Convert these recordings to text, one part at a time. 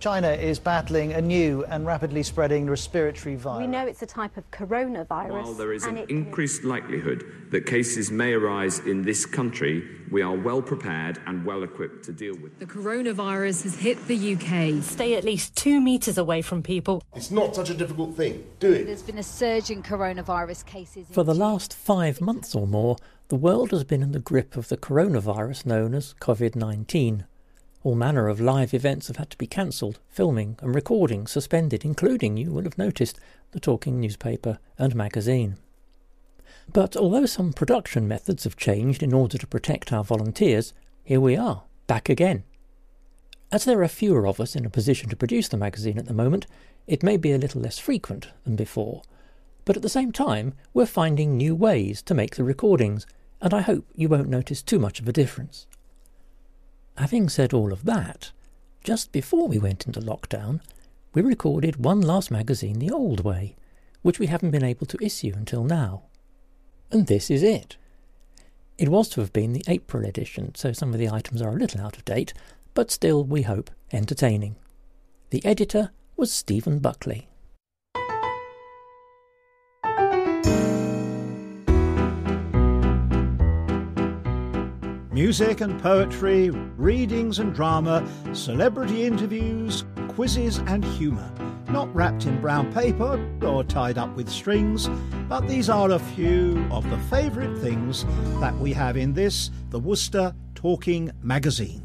China is battling a new and rapidly spreading respiratory virus. We know it's a type of coronavirus. While there is an and it- increased likelihood that cases may arise in this country, we are well prepared and well equipped to deal with it. The coronavirus has hit the UK. Stay at least two metres away from people. It's not such a difficult thing. Do it. There's been a surge in coronavirus cases. For the last five months or more, the world has been in the grip of the coronavirus known as COVID 19. All manner of live events have had to be cancelled, filming and recording suspended, including, you will have noticed, the talking newspaper and magazine. But although some production methods have changed in order to protect our volunteers, here we are, back again. As there are fewer of us in a position to produce the magazine at the moment, it may be a little less frequent than before. But at the same time, we're finding new ways to make the recordings, and I hope you won't notice too much of a difference. Having said all of that, just before we went into lockdown, we recorded one last magazine the old way, which we haven't been able to issue until now. And this is it. It was to have been the April edition, so some of the items are a little out of date, but still, we hope, entertaining. The editor was Stephen Buckley. Music and poetry, readings and drama, celebrity interviews, quizzes and humour. Not wrapped in brown paper or tied up with strings, but these are a few of the favourite things that we have in this, the Worcester Talking Magazine.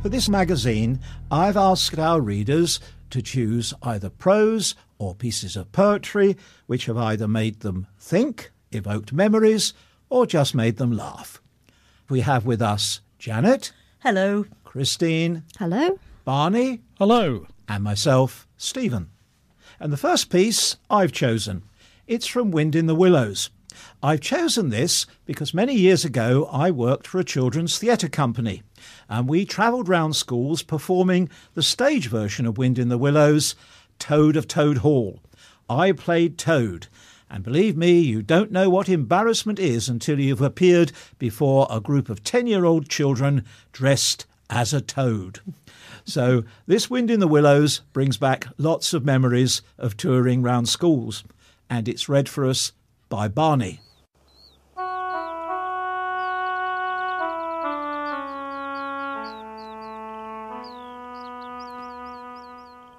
For this magazine, I've asked our readers to choose either prose or pieces of poetry which have either made them think, evoked memories, or just made them laugh. We have with us Janet, Hello. Christine, Hello. Barney, Hello. and myself, Stephen. And the first piece I've chosen. It's from Wind in the Willows. I've chosen this because many years ago I worked for a children's theatre company and we travelled round schools performing the stage version of Wind in the Willows, Toad of Toad Hall. I played Toad. And believe me, you don't know what embarrassment is until you've appeared before a group of 10 year old children dressed as a toad. So, this Wind in the Willows brings back lots of memories of touring round schools, and it's read for us by Barney.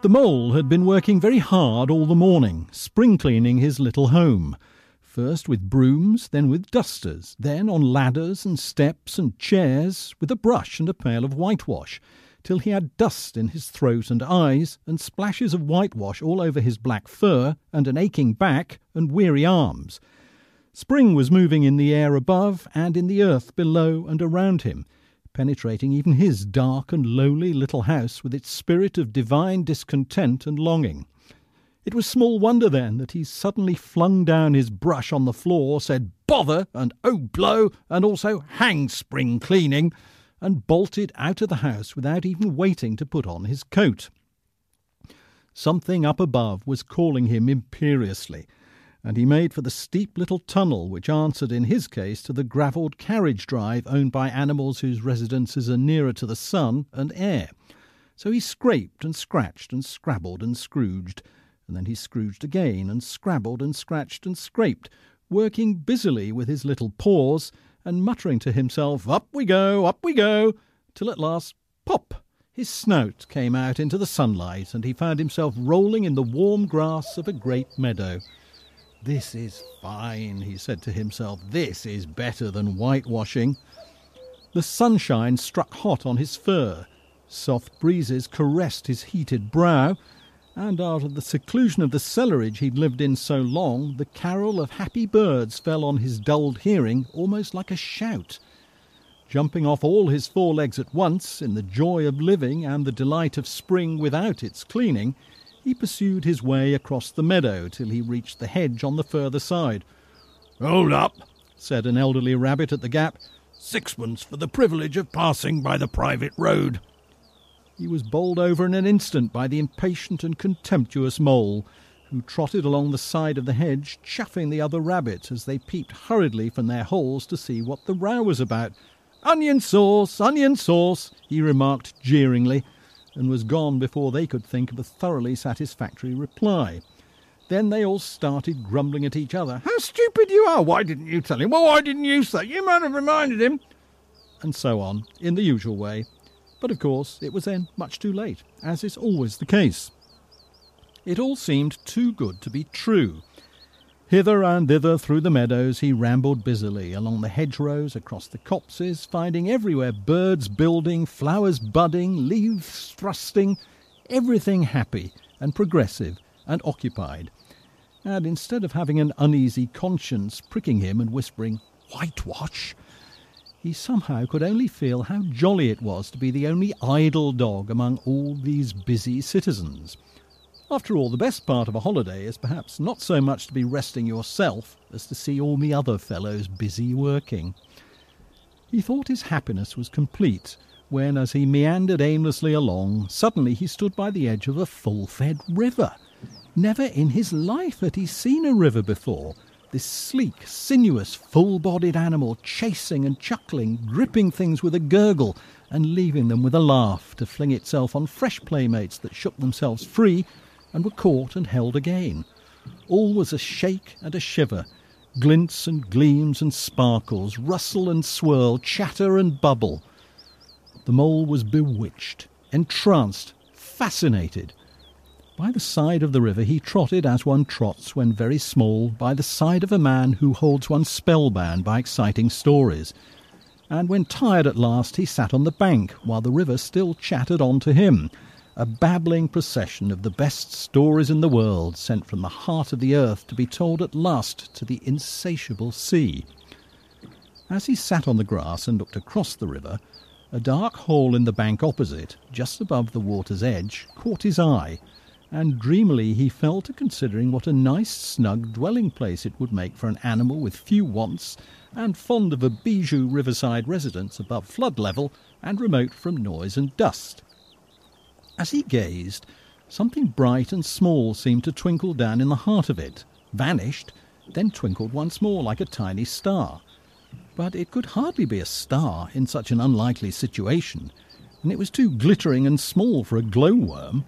The mole had been working very hard all the morning, spring cleaning his little home. First with brooms, then with dusters, then on ladders and steps and chairs, with a brush and a pail of whitewash, till he had dust in his throat and eyes, and splashes of whitewash all over his black fur, and an aching back and weary arms. Spring was moving in the air above and in the earth below and around him, penetrating even his dark and lowly little house with its spirit of divine discontent and longing. It was small wonder then that he suddenly flung down his brush on the floor, said bother and oh blow, and also hang spring cleaning, and bolted out of the house without even waiting to put on his coat. Something up above was calling him imperiously, and he made for the steep little tunnel which answered in his case to the gravelled carriage drive owned by animals whose residences are nearer to the sun and air. So he scraped and scratched and scrabbled and scrooged, and then he scrooged again and scrabbled and scratched and scraped, working busily with his little paws and muttering to himself, Up we go, up we go, till at last, pop! His snout came out into the sunlight, and he found himself rolling in the warm grass of a great meadow. This is fine, he said to himself. This is better than whitewashing. The sunshine struck hot on his fur. Soft breezes caressed his heated brow, and out of the seclusion of the cellarage he'd lived in so long, the carol of happy birds fell on his dulled hearing almost like a shout. Jumping off all his four legs at once, in the joy of living and the delight of spring without its cleaning, he pursued his way across the meadow till he reached the hedge on the further side. Hold up, said an elderly rabbit at the gap. Sixpence for the privilege of passing by the private road. He was bowled over in an instant by the impatient and contemptuous mole, who trotted along the side of the hedge, chaffing the other rabbits as they peeped hurriedly from their holes to see what the row was about. Onion sauce, onion sauce, he remarked jeeringly, and was gone before they could think of a thoroughly satisfactory reply. Then they all started grumbling at each other. How stupid you are! Why didn't you tell him? Well, why didn't you say? You might have reminded him. And so on, in the usual way. But of course, it was then much too late, as is always the case. It all seemed too good to be true. Hither and thither through the meadows he rambled busily, along the hedgerows, across the copses, finding everywhere birds building, flowers budding, leaves thrusting, everything happy and progressive and occupied. And instead of having an uneasy conscience pricking him and whispering, Whitewash, he somehow could only feel how jolly it was to be the only idle dog among all these busy citizens. After all, the best part of a holiday is perhaps not so much to be resting yourself as to see all the other fellows busy working. He thought his happiness was complete when, as he meandered aimlessly along, suddenly he stood by the edge of a full fed river. Never in his life had he seen a river before. This sleek, sinuous, full bodied animal chasing and chuckling, gripping things with a gurgle, and leaving them with a laugh to fling itself on fresh playmates that shook themselves free and were caught and held again. All was a shake and a shiver, glints and gleams and sparkles, rustle and swirl, chatter and bubble. The mole was bewitched, entranced, fascinated. By the side of the river he trotted as one trots when very small, by the side of a man who holds one spellbound by exciting stories. And when tired at last, he sat on the bank, while the river still chattered on to him, a babbling procession of the best stories in the world sent from the heart of the earth to be told at last to the insatiable sea. As he sat on the grass and looked across the river, a dark hole in the bank opposite, just above the water's edge, caught his eye, and dreamily he fell to considering what a nice snug dwelling place it would make for an animal with few wants and fond of a bijou riverside residence above flood level and remote from noise and dust. As he gazed, something bright and small seemed to twinkle down in the heart of it, vanished, then twinkled once more like a tiny star. But it could hardly be a star in such an unlikely situation, and it was too glittering and small for a glowworm.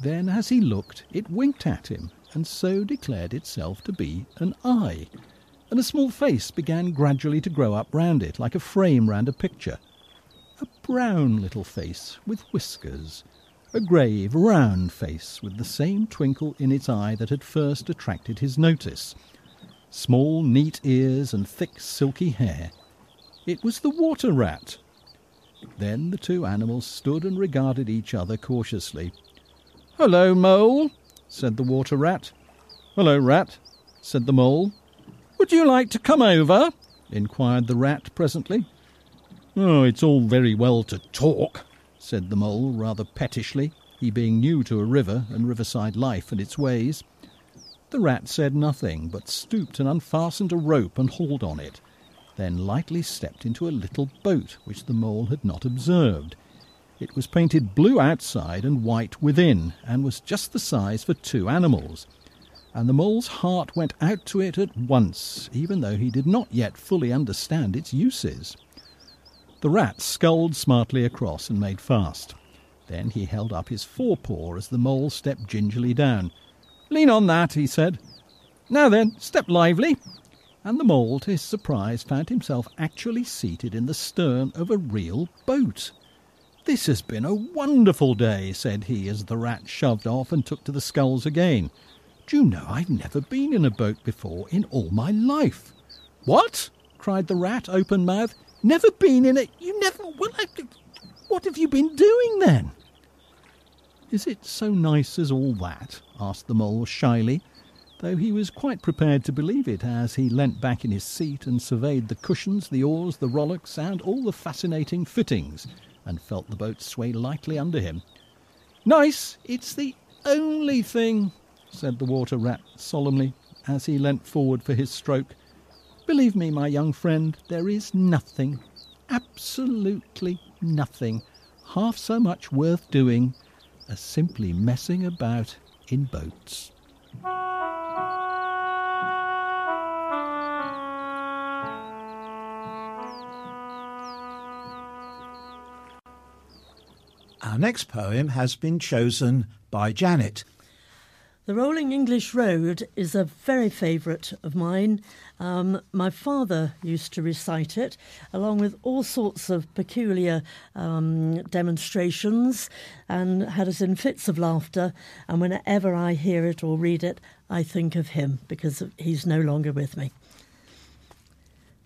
Then, as he looked, it winked at him, and so declared itself to be an eye, and a small face began gradually to grow up round it, like a frame round a picture. A brown little face with whiskers, a grave, round face with the same twinkle in its eye that had first attracted his notice. Small, neat ears and thick, silky hair. It was the water rat. Then the two animals stood and regarded each other cautiously. Hello, mole, said the water rat. Hello, rat, said the mole. Would you like to come over? inquired the rat presently. Oh, it's all very well to talk, said the mole rather pettishly, he being new to a river and riverside life and its ways. The rat said nothing, but stooped and unfastened a rope and hauled on it, then lightly stepped into a little boat which the mole had not observed. It was painted blue outside and white within, and was just the size for two animals. And the mole's heart went out to it at once, even though he did not yet fully understand its uses. The rat sculled smartly across and made fast. Then he held up his forepaw as the mole stepped gingerly down. Lean on that, he said. Now then, step lively. And the mole, to his surprise, found himself actually seated in the stern of a real boat. This has been a wonderful day, said he, as the rat shoved off and took to the sculls again. Do you know I've never been in a boat before in all my life? What? cried the rat, open mouthed. Never been in it. You never. Well, I, what have you been doing then? Is it so nice as all that? asked the mole shyly, though he was quite prepared to believe it as he leant back in his seat and surveyed the cushions, the oars, the rowlocks, and all the fascinating fittings, and felt the boat sway lightly under him. Nice! It's the only thing, said the water rat solemnly, as he leant forward for his stroke. Believe me, my young friend, there is nothing, absolutely nothing, half so much worth doing as simply messing about in boats. Our next poem has been chosen by Janet, the Rolling English Road is a very favourite of mine. Um, my father used to recite it, along with all sorts of peculiar um, demonstrations, and had us in fits of laughter. And whenever I hear it or read it, I think of him because he's no longer with me.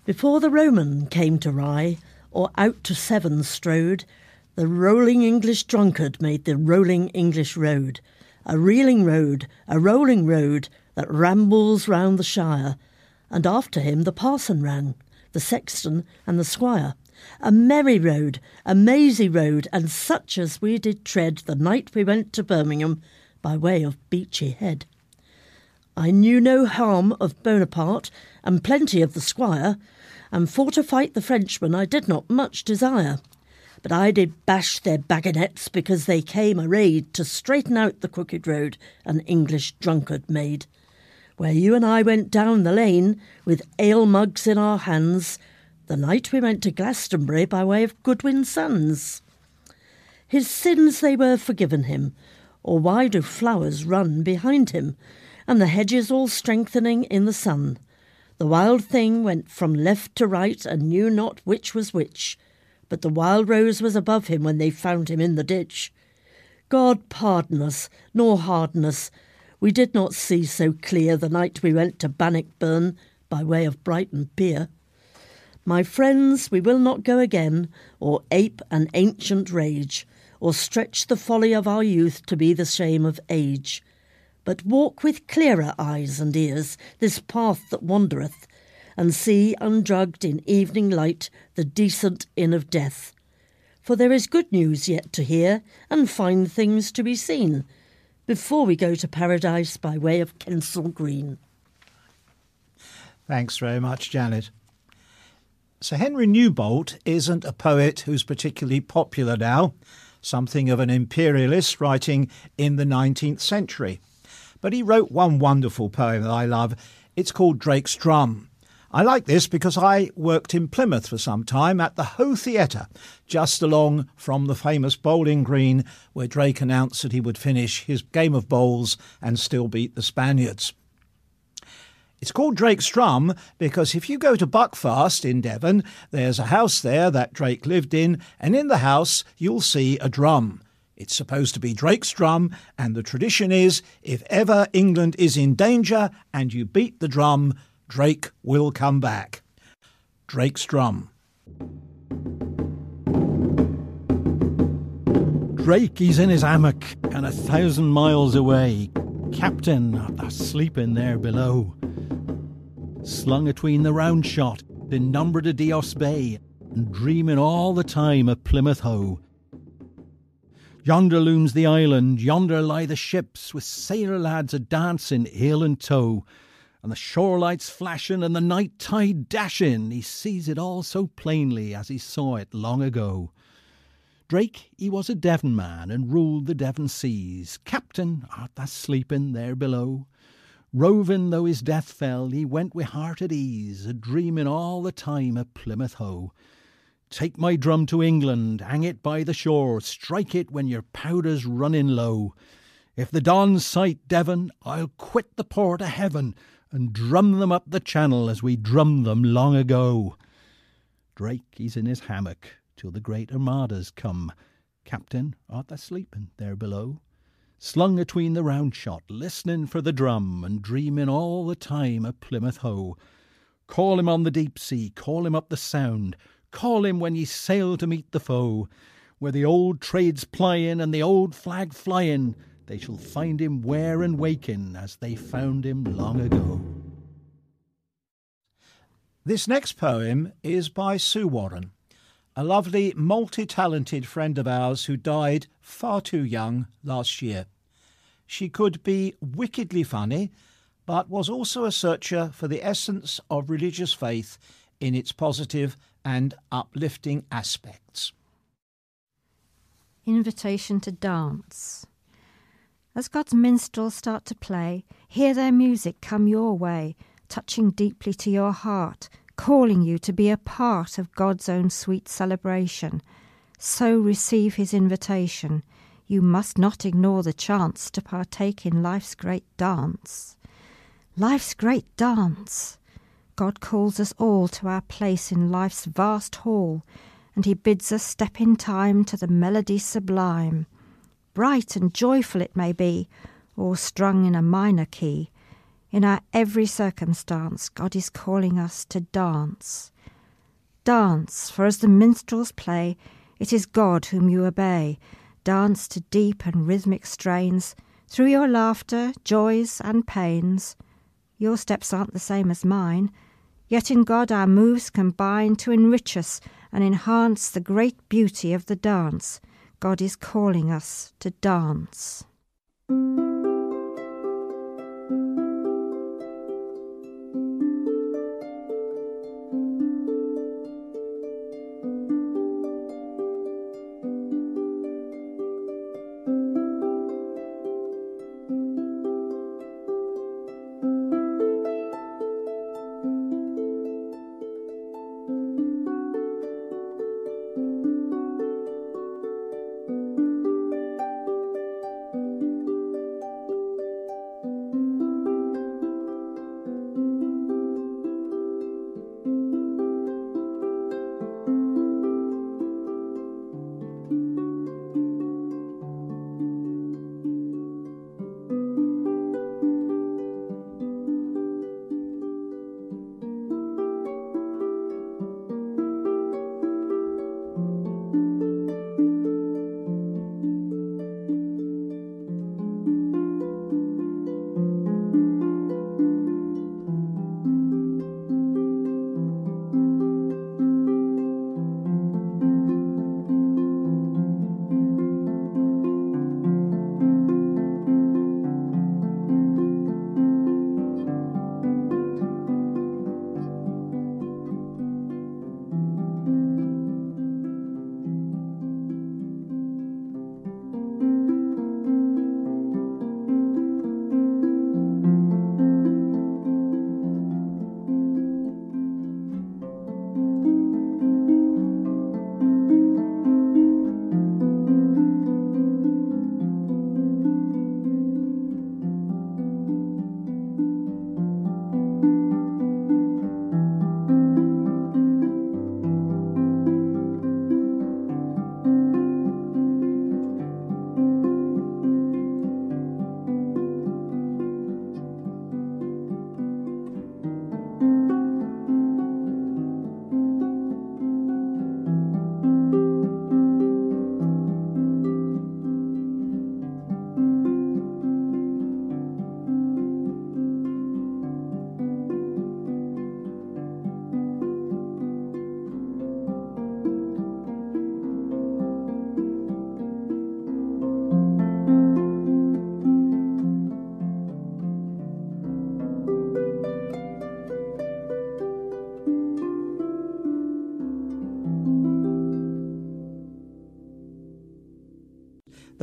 Before the Roman came to Rye, or out to Severn strode, the rolling English drunkard made the rolling English road, a reeling road, a rolling road that rambles round the shire, and after him the parson ran, the sexton and the squire. A merry road, a mazy road, and such as we did tread the night we went to Birmingham by way of Beachy Head. I knew no harm of Bonaparte, and plenty of the squire, and for to fight the Frenchmen I did not much desire. But I did bash their bagonets because they came arrayed to straighten out the crooked road an English drunkard made. Where you and I went down the lane with ale mugs in our hands, the night we went to Glastonbury by way of Goodwin Sands. His sins they were forgiven him, or why do flowers run behind him, and the hedges all strengthening in the sun? The wild thing went from left to right and knew not which was which, but the wild rose was above him when they found him in the ditch. God pardon us, nor harden us. We did not see so clear the night we went to Bannockburn by way of Brighton Pier. My friends, we will not go again, or ape an ancient rage, or stretch the folly of our youth to be the shame of age but walk with clearer eyes and ears this path that wandereth, and see undrugged in evening light the decent inn of death. For there is good news yet to hear, and fine things to be seen, before we go to paradise by way of Kensal Green. Thanks very much, Janet. Sir Henry Newbolt isn't a poet who's particularly popular now, something of an imperialist writing in the 19th century. But he wrote one wonderful poem that I love. It's called Drake's Drum. I like this because I worked in Plymouth for some time at the Hoe Theatre, just along from the famous bowling green where Drake announced that he would finish his game of bowls and still beat the Spaniards. It's called Drake's Drum because if you go to Buckfast in Devon, there's a house there that Drake lived in, and in the house you'll see a drum. It's supposed to be Drake's drum, and the tradition is if ever England is in danger and you beat the drum, Drake will come back. Drake's drum. Drake, he's in his hammock and a thousand miles away. Captain, they're sleeping there below. Slung atween the round shot in Nombre de Dios Bay, and dreaming all the time of Plymouth Hoe. Yonder looms the island, yonder lie the ships, with sailor lads a dancing heel and toe. And the shore lights flashing and the night tide dashing, he sees it all so plainly as he saw it long ago. Drake, he was a Devon man and ruled the Devon seas. Captain, art thou sleeping there below? Roving though his death fell, he went with heart at ease, a dreaming all the time of Plymouth Hoe. Take my drum to England, hang it by the shore, strike it when your powder's running low. If the Dons sight Devon, I'll quit the port of heaven and drum them up the channel as we drummed them long ago. Drake, he's in his hammock till the great armadas come. Captain, art thou sleeping there below? Slung atween the round shot, listening for the drum and dreaming all the time of Plymouth Hoe. Call him on the deep sea, call him up the sound. Call him when ye sail to meet the foe. Where the old trade's plyin' and the old flag flyin', they shall find him ware and waken, as they found him long ago. This next poem is by Sue Warren, a lovely, multi talented friend of ours who died far too young last year. She could be wickedly funny, but was also a searcher for the essence of religious faith in its positive and uplifting aspects. Invitation to dance. As God's minstrels start to play, hear their music come your way, touching deeply to your heart, calling you to be a part of God's own sweet celebration. So receive his invitation. You must not ignore the chance to partake in life's great dance. Life's great dance. God calls us all to our place in life's vast hall, and he bids us step in time to the melody sublime. Bright and joyful it may be, or strung in a minor key. In our every circumstance, God is calling us to dance. Dance, for as the minstrels play, it is God whom you obey. Dance to deep and rhythmic strains, through your laughter, joys, and pains. Your steps aren't the same as mine, yet in God our moves combine to enrich us and enhance the great beauty of the dance. God is calling us to dance.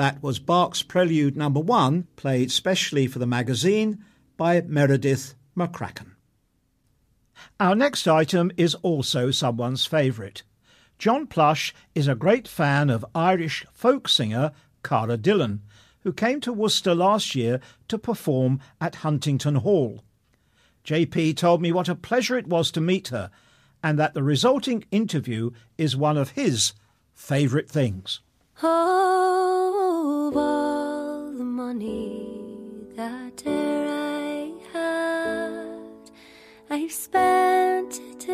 That was Bach's Prelude Number One, played specially for the magazine by Meredith McCracken. Our next item is also someone's favourite. John Plush is a great fan of Irish folk singer Cara Dillon, who came to Worcester last year to perform at Huntingdon Hall. JP told me what a pleasure it was to meet her, and that the resulting interview is one of his favourite things. Oh, money that I had, I've spent it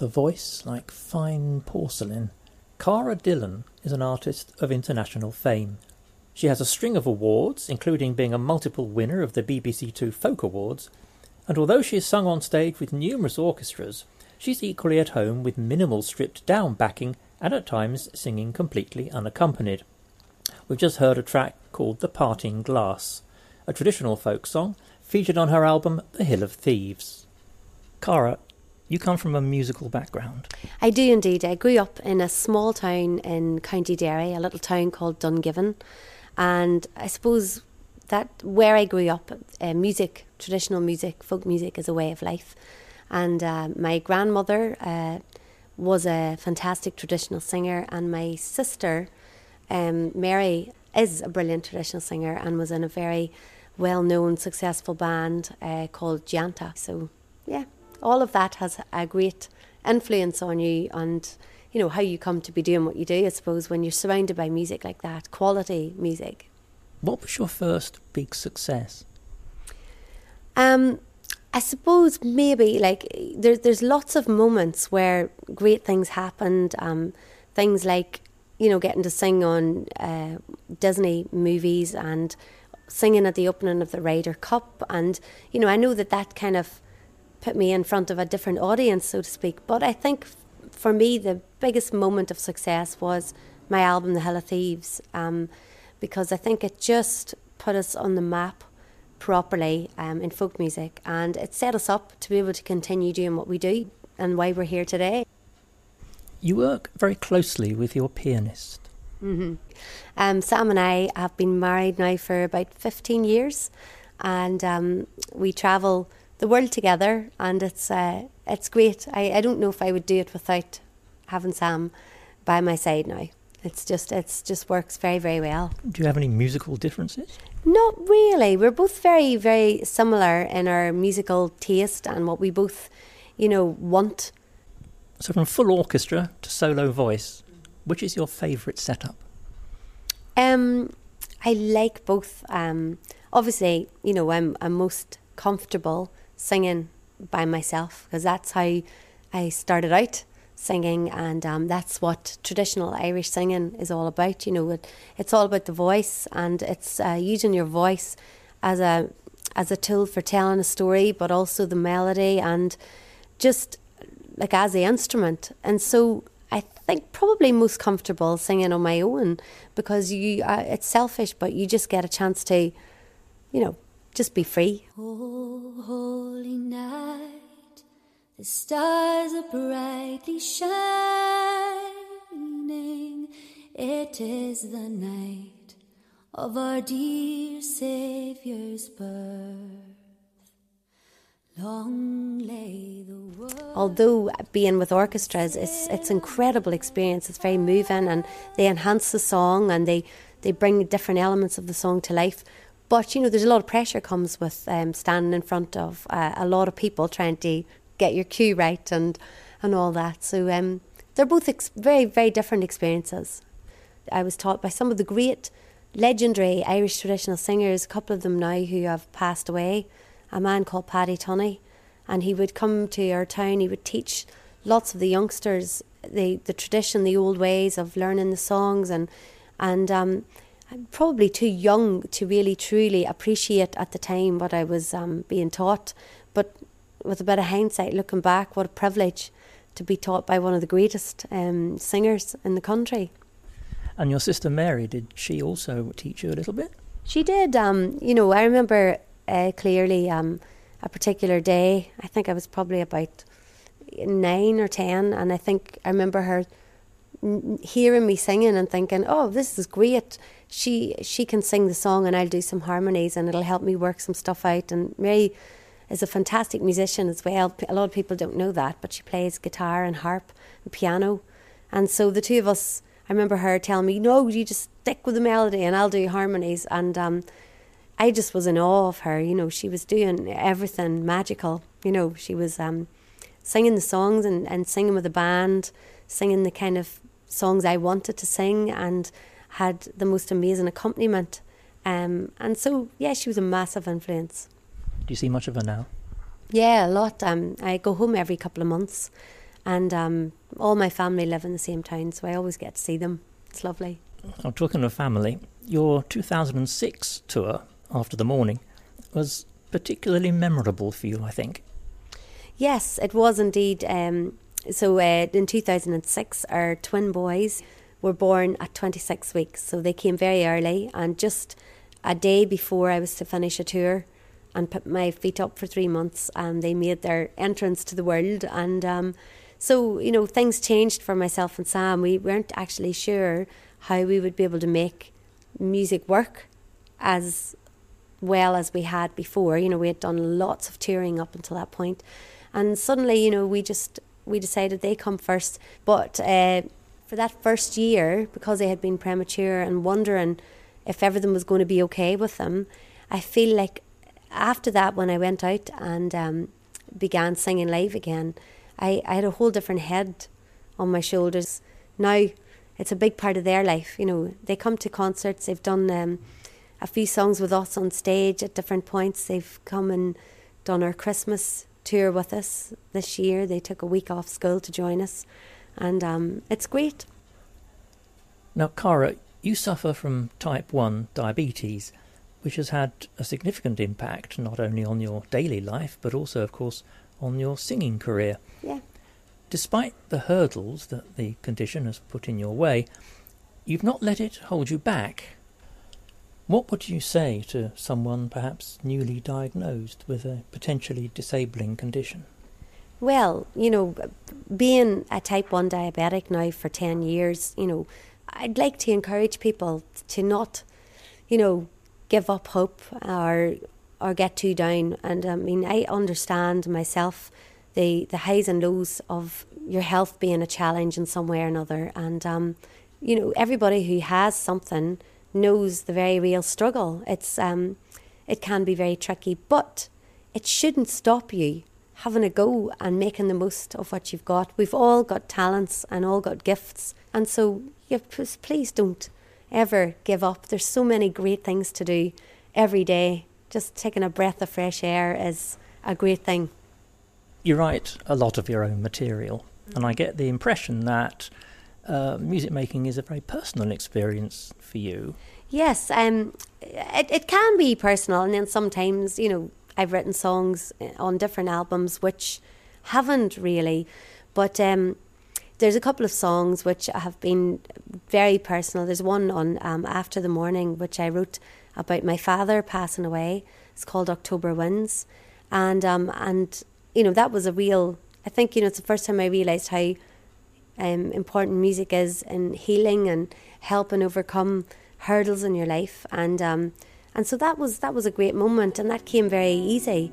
With a voice like fine porcelain, Cara Dillon is an artist of international fame. She has a string of awards, including being a multiple winner of the BBC Two Folk Awards, and although she has sung on stage with numerous orchestras, she's equally at home with minimal stripped down backing and at times singing completely unaccompanied. We've just heard a track called The Parting Glass, a traditional folk song featured on her album The Hill of Thieves. Cara, you come from a musical background. I do indeed. I grew up in a small town in County Derry, a little town called Dungiven, and I suppose that where I grew up, uh, music, traditional music, folk music, is a way of life. And uh, my grandmother uh, was a fantastic traditional singer, and my sister, um, Mary, is a brilliant traditional singer and was in a very well known, successful band uh, called Déanta. So, yeah, all of that has a great influence on you and you know how you come to be doing what you do i suppose when you're surrounded by music like that quality music. What was your first big success? Um i suppose maybe like there, there's lots of moments where great things happened um things like you know getting to sing on uh, disney movies and singing at the opening of the ryder cup and you know i know that that kind of put me in front of a different audience, so to speak. But I think for me, the biggest moment of success was my album, The Hill of Thieves, um, because I think it just put us on the map properly um, in folk music and it set us up to be able to continue doing what we do and why we're here today. You work very closely with your pianist. Mm-hmm. Um, Sam and I have been married now for about 15 years and um, we travel the world together, and it's uh, it's great. I, I don't know if I would do it without having Sam by my side now. It's just it's just works very very well. Do you have any musical differences? Not really. We're both very very similar in our musical taste and what we both, you know, want. So from full orchestra to solo voice, which is your favourite setup? Um, I like both. Um, obviously, you know, I'm I'm most comfortable singing by myself because that's how I started out singing, and um, that's what traditional Irish singing is all about. You know, it, it's all about the voice, and it's uh, using your voice as a as a tool for telling a story, but also the melody and just like as the instrument. And so I think probably most comfortable singing on my own because you uh, it's selfish, but you just get a chance to, you know, just be free. Oh, holy night, the stars are brightly shining. It is the night of our dear Saviour's birth. Long lay the world. Although being with orchestras, it's it's incredible experience. It's very moving, and they enhance the song and they they bring different elements of the song to life. But you know, there's a lot of pressure comes with um, standing in front of uh, a lot of people trying to get your cue right and and all that. So um, they're both ex- very very different experiences. I was taught by some of the great, legendary Irish traditional singers. A couple of them now who have passed away. A man called Paddy Tunney, and he would come to our town. He would teach lots of the youngsters the the tradition, the old ways of learning the songs and and um, I'm probably too young to really truly appreciate at the time what I was um, being taught. But with a bit of hindsight, looking back, what a privilege to be taught by one of the greatest um, singers in the country. And your sister Mary, did she also teach you a little bit? She did. Um, you know, I remember uh, clearly um, a particular day. I think I was probably about nine or ten, and I think I remember her hearing me singing and thinking, "Oh, this is great." She she can sing the song, and I'll do some harmonies, and it'll help me work some stuff out. And Mary is a fantastic musician as well. A lot of people don't know that, but she plays guitar and harp and piano, and so the two of us. I remember her telling me, "No, you just stick with the melody, and I'll do harmonies." And um, I just was in awe of her. You know, she was doing everything magical. You know, she was um, singing the songs and, and singing with the band, singing the kind of songs I wanted to sing and had the most amazing accompaniment. Um, and so, yeah, she was a massive influence. Do you see much of her now? Yeah, a lot. Um, I go home every couple of months And um, all my family live in the same town, so I always get to see them. It's lovely. I'm talking of family. Your 2006 tour, After the Morning, was particularly memorable for you, I think. Yes, it was indeed. Um, so uh, in 2006, our twin boys were born at 26 weeks, so they came very early, and just a day before I was to finish a tour and put my feet up for three months, and they made their entrance to the world. And um, so, you know, things changed for myself and Sam. We weren't actually sure how we would be able to make music work as well as we had before. You know, we had done lots of touring up until that point, and suddenly, you know, we just we decided they come first. But uh, for that first year, because they had been premature and wondering if everything was going to be okay with them, I feel like after that, when I went out and um, began singing live again, I, I had a whole different head on my shoulders. Now it's a big part of their life. You know, they come to concerts. They've done um, a few songs with us on stage at different points. They've come and done our Christmas tour with us this year. They took a week off school to join us, and um, it's great. Now, Cara, you suffer from type 1 diabetes, which has had a significant impact not only on your daily life, but also, of course, on your singing career. Yeah. Despite the hurdles that the condition has put in your way, you've not let it hold you back. What would you say to someone perhaps newly diagnosed with a potentially disabling condition? Well, you know, being a type 1 diabetic now for 10 years, you know, I'd like to encourage people to not, you know, give up hope or or get too down. And I mean, I understand myself the the highs and lows of your health being a challenge in some way or another. And um, you know, everybody who has something knows the very real struggle. It's um, it can be very tricky, but it shouldn't stop you having a go and making the most of what you've got. We've all got talents and all got gifts, and so yeah, please don't ever give up. There's so many great things to do every day. Just taking a breath of fresh air is a great thing. You write a lot of your own material, and I get the impression that uh, music making is a very personal experience for you. Yes, um, it, it can be personal, and then sometimes, you know, I've written songs uh, on different albums which haven't really, but um, there's a couple of songs which have been very personal. There's one on um, After the Morning, which I wrote about my father passing away. It's called October Winds, and um, and you know that was a real. I think you know it's the first time I realised how um, important music is in healing and helping overcome hurdles in your life, and um, and so that was that was a great moment, and that came very easy.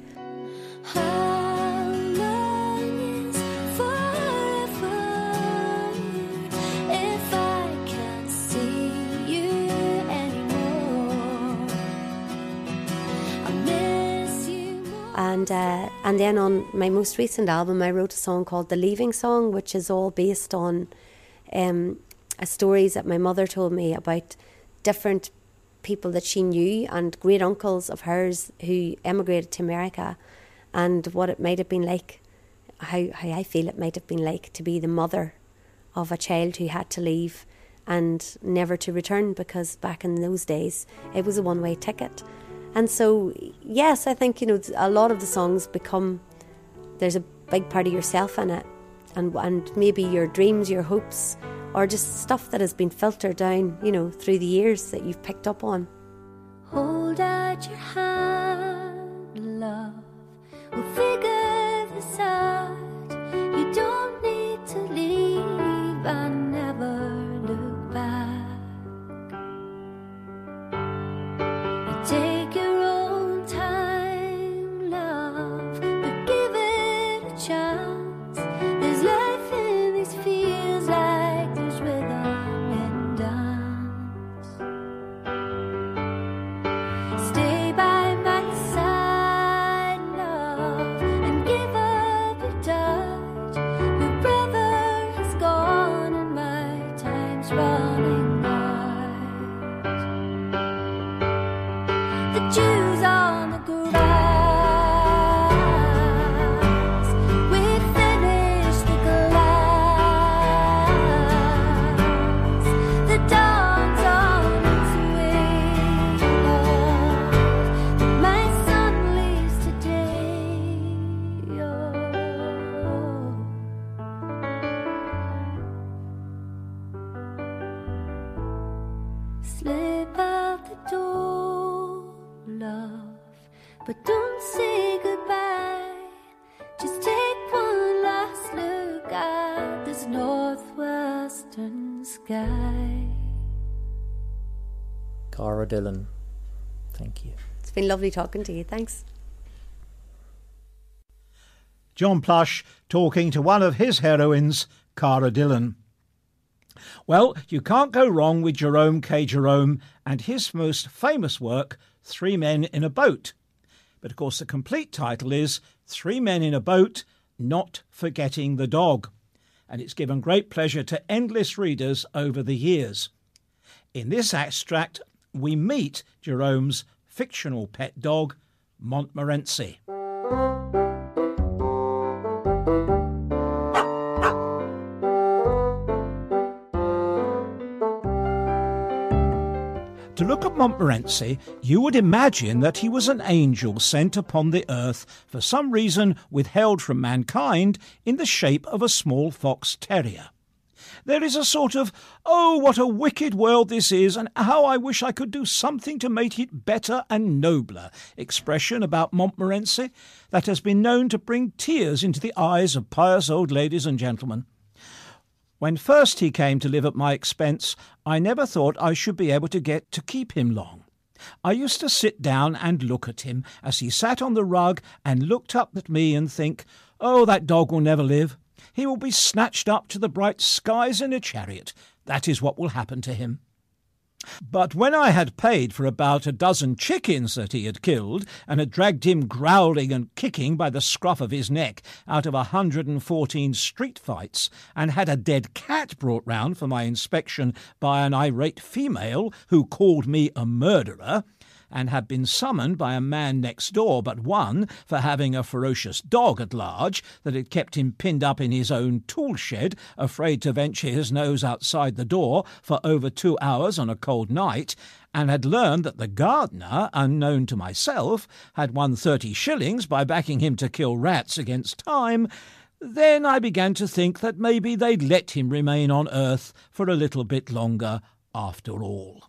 and uh, and then on my most recent album, I wrote a song called "The Leaving Song," which is all based on um, stories that my mother told me about different people that she knew and great uncles of hers who emigrated to America, and what it might have been like, how how I feel it might have been like to be the mother of a child who had to leave and never to return because back in those days it was a one way ticket. And so, yes, I think, you know, a lot of the songs become, there's a big part of yourself in it. And, and maybe your dreams, your hopes, or just stuff that has been filtered down, you know, through the years that you've picked up on. Hold out your hand, love. We'll figure this out. You don't need to leave. I But don't say goodbye. Just take one last look at this northwestern sky. Cara Dillon. Thank you. It's been lovely talking to you. Thanks. John Plush talking to one of his heroines, Cara Dillon. Well, you can't go wrong with Jerome K. Jerome and his most famous work, Three Men in a Boat. But of course, the complete title is Three Men in a Boat, Not Forgetting the Dog. And it's given great pleasure to endless readers over the years. In this extract, we meet Jerome's fictional pet dog, Montmorency. To look at Montmorency, you would imagine that he was an angel sent upon the earth for some reason withheld from mankind in the shape of a small fox terrier. There is a sort of, oh, what a wicked world this is, and how I wish I could do something to make it better and nobler expression about Montmorency that has been known to bring tears into the eyes of pious old ladies and gentlemen. When first he came to live at my expense, I never thought I should be able to get to keep him long. I used to sit down and look at him as he sat on the rug and looked up at me and think, Oh, that dog will never live. He will be snatched up to the bright skies in a chariot. That is what will happen to him. But when I had paid for about a dozen chickens that he had killed, and had dragged him growling and kicking by the scruff of his neck out of a hundred and fourteen street fights, and had a dead cat brought round for my inspection by an irate female who called me a murderer, and had been summoned by a man next door but one for having a ferocious dog at large that had kept him pinned up in his own tool shed, afraid to venture his nose outside the door for over two hours on a cold night, and had learned that the gardener, unknown to myself, had won thirty shillings by backing him to kill rats against time, then I began to think that maybe they'd let him remain on earth for a little bit longer after all.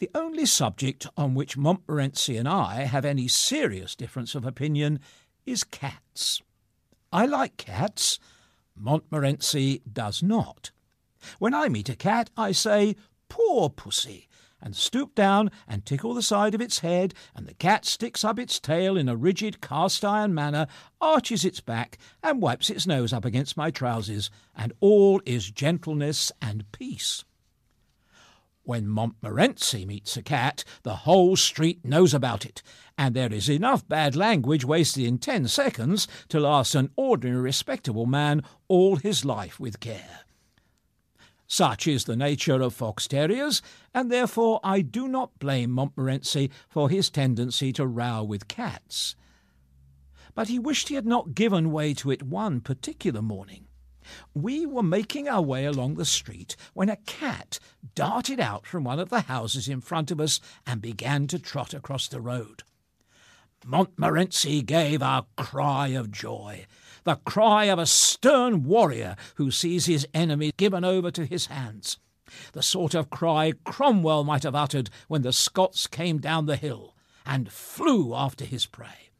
The only subject on which Montmorency and I have any serious difference of opinion is cats. I like cats. Montmorency does not. When I meet a cat, I say, Poor pussy, and stoop down and tickle the side of its head, and the cat sticks up its tail in a rigid cast iron manner, arches its back, and wipes its nose up against my trousers, and all is gentleness and peace. When Montmorency meets a cat, the whole street knows about it, and there is enough bad language wasted in ten seconds to last an ordinary respectable man all his life with care. Such is the nature of fox terriers, and therefore I do not blame Montmorency for his tendency to row with cats. But he wished he had not given way to it one particular morning. We were making our way along the street when a cat darted out from one of the houses in front of us and began to trot across the road. Montmorency gave a cry of joy, the cry of a stern warrior who sees his enemy given over to his hands, the sort of cry Cromwell might have uttered when the Scots came down the hill and flew after his prey.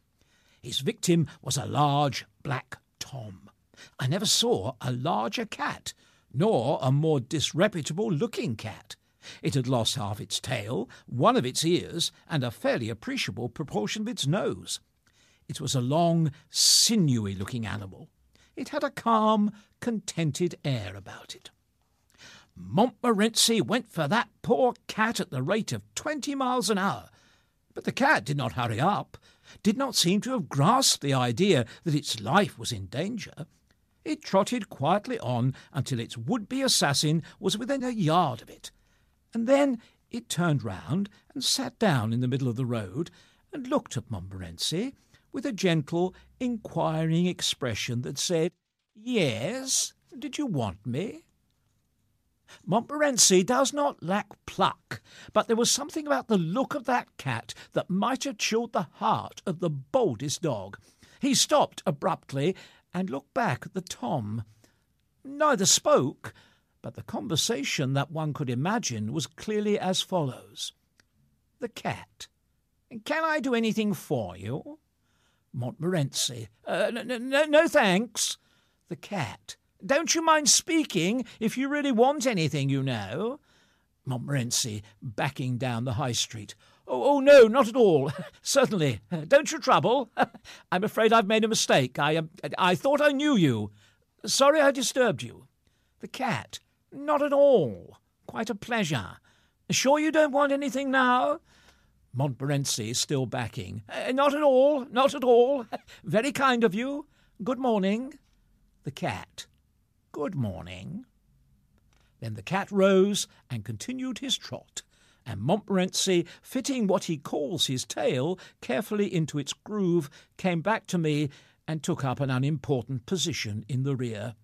His victim was a large black Tom. I never saw a larger cat, nor a more disreputable looking cat. It had lost half its tail, one of its ears, and a fairly appreciable proportion of its nose. It was a long, sinewy looking animal. It had a calm, contented air about it. Montmorency went for that poor cat at the rate of twenty miles an hour. But the cat did not hurry up, did not seem to have grasped the idea that its life was in danger. It trotted quietly on until its would be assassin was within a yard of it, and then it turned round and sat down in the middle of the road and looked at Montmorency with a gentle, inquiring expression that said, Yes, did you want me? Montmorency does not lack pluck, but there was something about the look of that cat that might have chilled the heart of the boldest dog. He stopped abruptly and looked back at the Tom. Neither spoke, but the conversation that one could imagine was clearly as follows. The cat. Can I do anything for you? Montmorency. Uh, no, no, no, thanks. The cat. Don't you mind speaking if you really want anything, you know? Montmorency, backing down the high street. Oh, oh no, not at all. Certainly. Don't you trouble. I'm afraid I've made a mistake. I, uh, I thought I knew you. Sorry I disturbed you. The cat. Not at all. Quite a pleasure. Sure you don't want anything now? Montmorency still backing. Uh, not at all, not at all. Very kind of you. Good morning. The cat. Good morning. Then the cat rose and continued his trot, and Montmorency, fitting what he calls his tail carefully into its groove, came back to me and took up an unimportant position in the rear.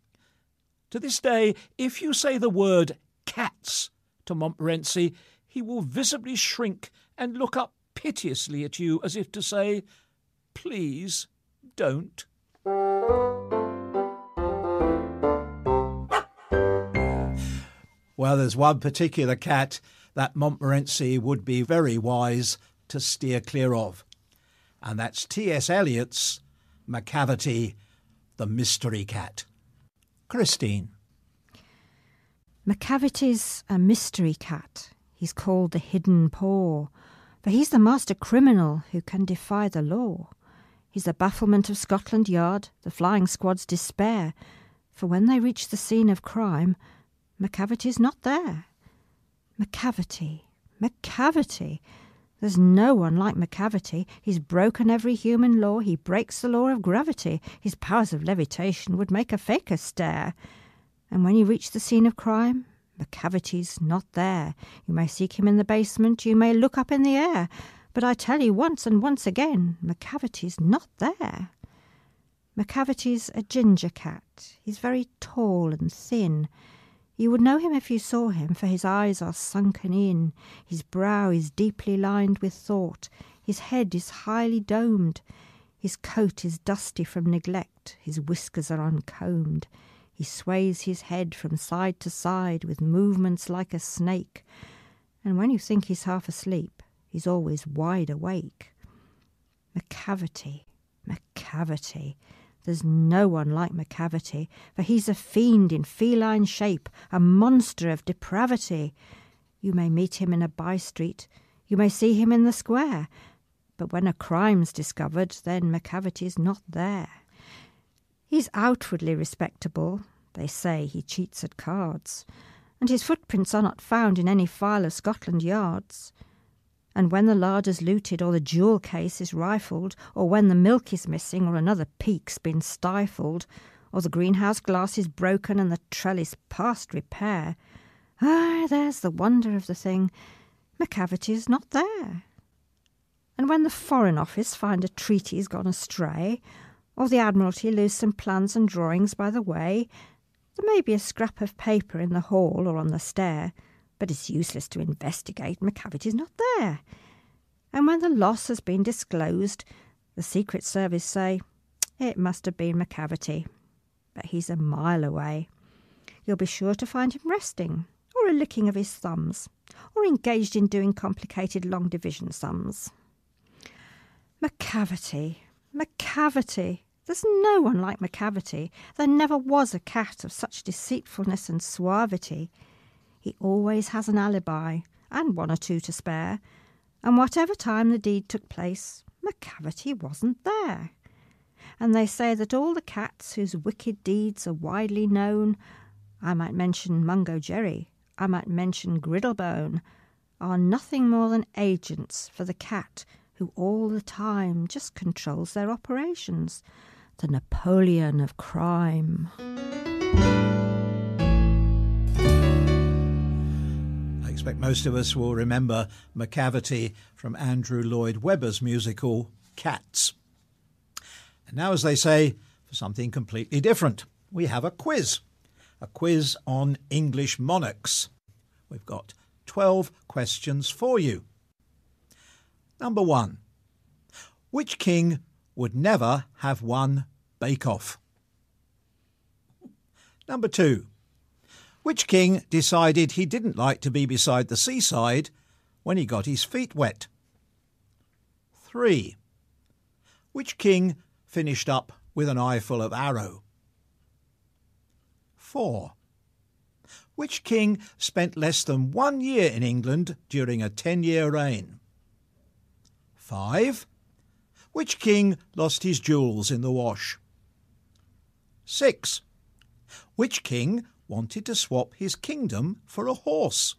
To this day, if you say the word cats to Montmorency, he will visibly shrink and look up piteously at you as if to say, Please don't. Well, there's one particular cat that Montmorency would be very wise to steer clear of, and that's T.S. Eliot's Macavity, the Mystery Cat. Christine. Macavity's a mystery cat. He's called the hidden paw, for he's the master criminal who can defy the law. He's the bafflement of Scotland Yard, the flying squad's despair, for when they reach the scene of crime, Macavity's not there. Macavity, Macavity. There's no one like Macavity. He's broken every human law. He breaks the law of gravity. His powers of levitation would make a faker stare. And when you reach the scene of crime, Macavity's not there. You may seek him in the basement, you may look up in the air, but I tell you once and once again, Macavity's not there. Macavity's a ginger cat. He's very tall and thin. You would know him if you saw him, for his eyes are sunken in, his brow is deeply lined with thought, his head is highly domed, his coat is dusty from neglect, his whiskers are uncombed. He sways his head from side to side with movements like a snake, and when you think he's half asleep, he's always wide awake. Macavity, Macavity. There's no one like Macavity, for he's a fiend in feline shape, a monster of depravity. You may meet him in a by street, you may see him in the square, but when a crime's discovered, then Macavity's not there. He's outwardly respectable. They say he cheats at cards, and his footprints are not found in any file of Scotland Yards. And when the larder's looted, or the jewel case is rifled, or when the milk is missing, or another Peke's been stifled, or the greenhouse glass is broken and the trellis past repair, ah, there's the wonder of the thing. Macavity's not there. And when the Foreign Office find a treaty's gone astray, or the Admiralty lose some plans and drawings by the way, there may be a scrap of paper in the hall or on the stair, but it's useless to investigate. Macavity's not there. And when the loss has been disclosed, the Secret Service say, it must have been Macavity. But he's a mile away. You'll be sure to find him resting, or a licking of his thumbs, or engaged in doing complicated long division sums. Macavity, Macavity. There's no one like Macavity. There never was a cat of such deceitfulness and suavity. He always has an alibi, and one or two to spare, and whatever time the deed took place, Macavity wasn't there. And they say that all the cats whose wicked deeds are widely known, I might mention Mungojerrie, I might mention Griddlebone, are nothing more than agents for the cat who all the time just controls their operations, the Napoleon of crime. I expect most of us will remember Macavity from Andrew Lloyd Webber's musical Cats. And now, as they say, for something completely different, we have a quiz. A quiz on English monarchs. We've got 12 questions for you. Number one Which king would never have won Bake Off? Number two Which king decided he didn't like to be beside the seaside when he got his feet wet? 3. Which king finished up with an eyeful of arrow? 4. Which king spent less than one year in England during a ten year reign? 5. Which king lost his jewels in the wash? 6. Which king wanted to swap his kingdom for a horse?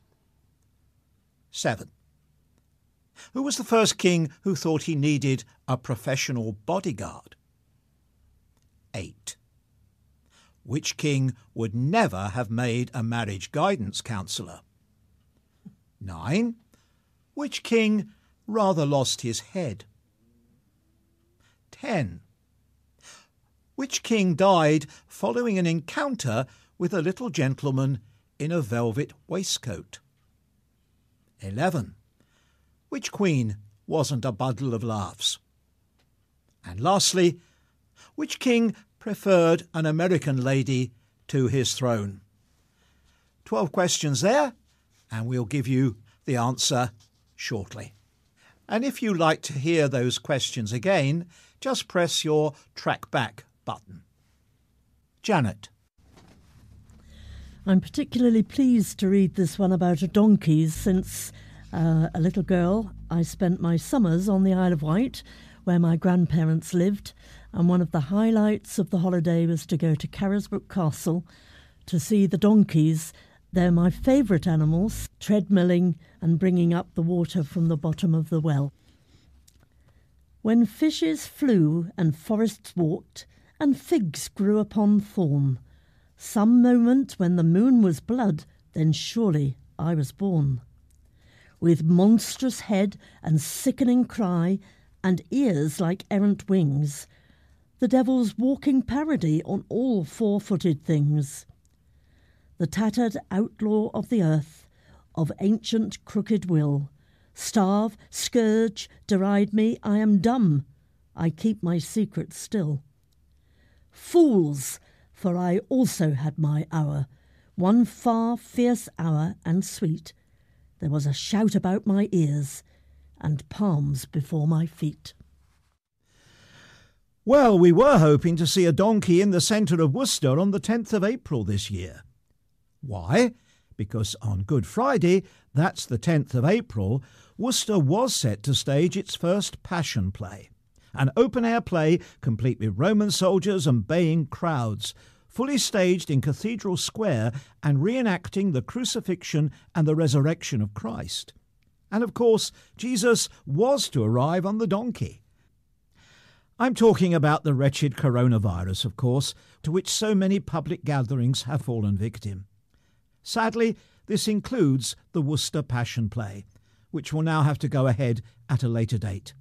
7. Who was the first king who thought he needed a professional bodyguard? 8. Which king would never have made a marriage guidance counsellor? 9. Which king rather lost his head? 10. Which king died following an encounter with a little gentleman in a velvet waistcoat? 11. Which queen wasn't a bundle of laughs? And lastly, which king preferred an American lady to his throne? Twelve questions there, and we'll give you the answer shortly. And if you like to hear those questions again, just press your track back button. Janet. I'm particularly pleased to read this one about a donkeys since uh, a little girl I spent my summers on the Isle of Wight where my grandparents lived and one of the highlights of the holiday was to go to Carisbrooke Castle to see the donkeys. They're my favourite animals, treadmilling and bringing up the water from the bottom of the well. When fishes flew and forests walked, and figs grew upon thorn, some moment when the moon was blood, then surely I was born. With monstrous head and sickening cry, and ears like errant wings, the devil's walking parody on all four footed things. The tattered outlaw of the earth, of ancient crooked will, starve, scourge, deride me, I am dumb. I keep my secret still. Fools! For I also had my hour, one far fierce hour and sweet. There was a shout about my ears, and palms before my feet. Well, we were hoping to see a donkey in the centre of Worcester on the 10th of April this year. Why? Because on Good Friday, that's the 10th of April, Worcester was set to stage its first Passion Play. An open air play complete with Roman soldiers and baying crowds, fully staged in Cathedral Square and reenacting the crucifixion and the resurrection of Christ. And of course, Jesus was to arrive on the donkey. I'm talking about the wretched coronavirus, of course, to which so many public gatherings have fallen victim. Sadly, this includes the Worcester Passion Play, which will now have to go ahead at a later date.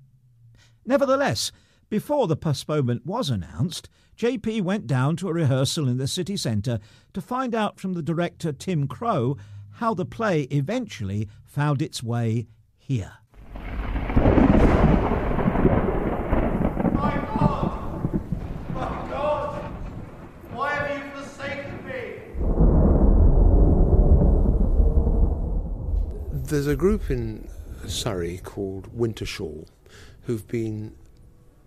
Nevertheless, before the postponement was announced, JP went down to a rehearsal in the city centre to find out from the director Tim Crow how the play eventually found its way here. Why have you forsaken me? There's a group in Surrey called Wintershall who've been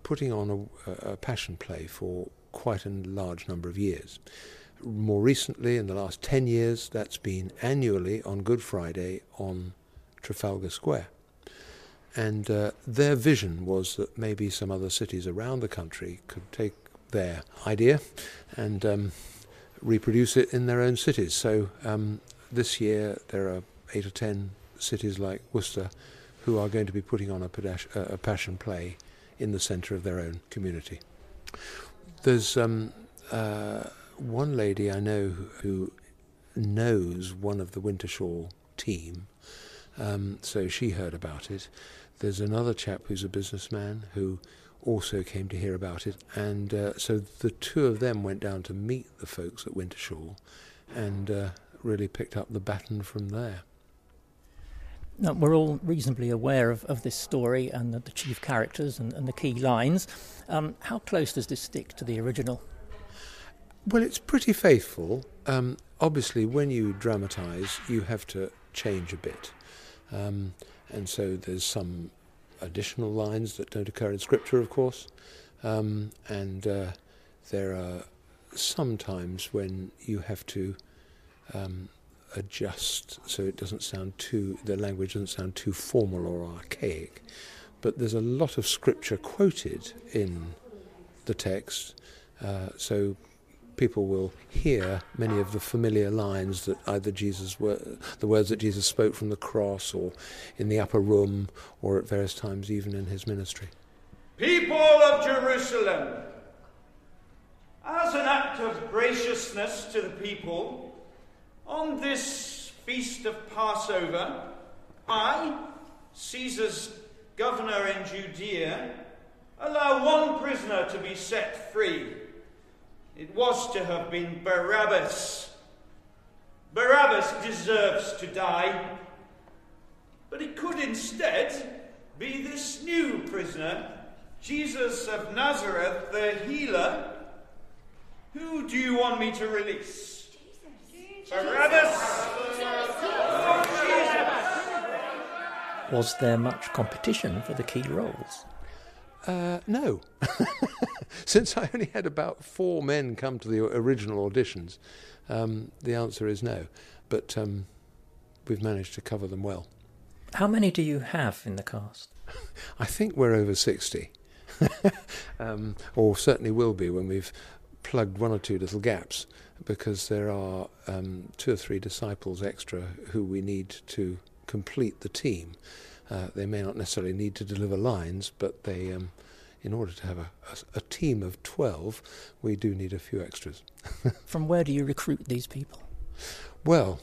putting on a, a, passion play for quite a large number of years. More recently, in the last 10 years, that's been annually on Good Friday on Trafalgar Square. And uh, their vision was that maybe some other cities around the country could take their idea and um, reproduce it in their own cities. So um, this year there are eight or ten cities like Worcester who are going to be putting on a, a passion play in the centre of their own community. There's um, uh, one lady I know who, who, knows one of the Wintershall team, um, so she heard about it. There's another chap who's a businessman who also came to hear about it, and uh, so the two of them went down to meet the folks at Wintershall and uh, really picked up the baton from there. Now, we're all reasonably aware of, of this story and the, the chief characters and, and the key lines. Um, how close does this stick to the original? Well, it's pretty faithful. Um, obviously, when you dramatise, you have to change a bit. Um, and so there's some additional lines that don't occur in Scripture, of course, um, and uh, there are some times when you have to um, adjust so it doesn't sound too the language doesn't sound too formal or archaic. But there's a lot of Scripture quoted in the text, uh, so people will hear many of the familiar lines that either Jesus were, the words that Jesus spoke from the cross or in the upper room or at various times even in his ministry. People of Jerusalem, as an act of graciousness to the people, on this feast of Passover, I, Caesar's governor in Judea, allow one prisoner to be set free. It was to have been Barabbas. Barabbas deserves to die, but it could instead be this new prisoner, Jesus of Nazareth, the healer. Who do you want me to release? Barabbas! Was there much competition for the key roles? Uh, no. Since I only had about four men come to the original auditions, um, the answer is no. But um, we've managed to cover them well. How many do you have in the cast? I think we're over 60. um, or certainly will be when we've plugged one or two little gaps, because there are um, two or three disciples extra who we need to complete the team. Uh, they may not necessarily need to deliver lines, but they, um, in order to have a, a, a, team of 12, we do need a few extras. From where do you recruit these people? Well,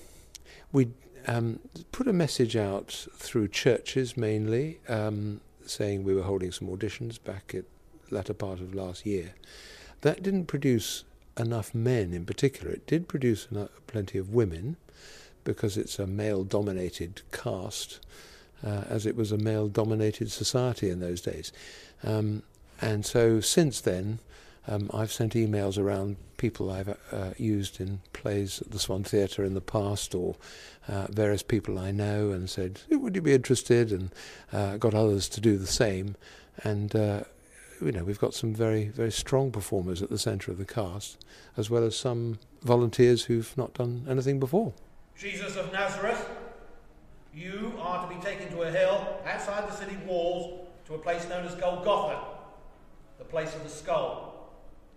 we um, put a message out through churches mainly, um, saying we were holding some auditions back at latter part of last year. That didn't produce enough men in particular. It did produce enough, plenty of women because it's a male-dominated cast uh, as it was a male dominated society in those days. Um, and so since then, um, I've sent emails around people I've uh, used in plays at the Swan Theatre in the past or uh, various people I know and said, Would you be interested? And uh, got others to do the same. And uh, you know, we've got some very, very strong performers at the centre of the cast, as well as some volunteers who've not done anything before. Jesus of Nazareth, you are to be taken to a hill outside the city walls to a place known as Golgotha, the place of the skull.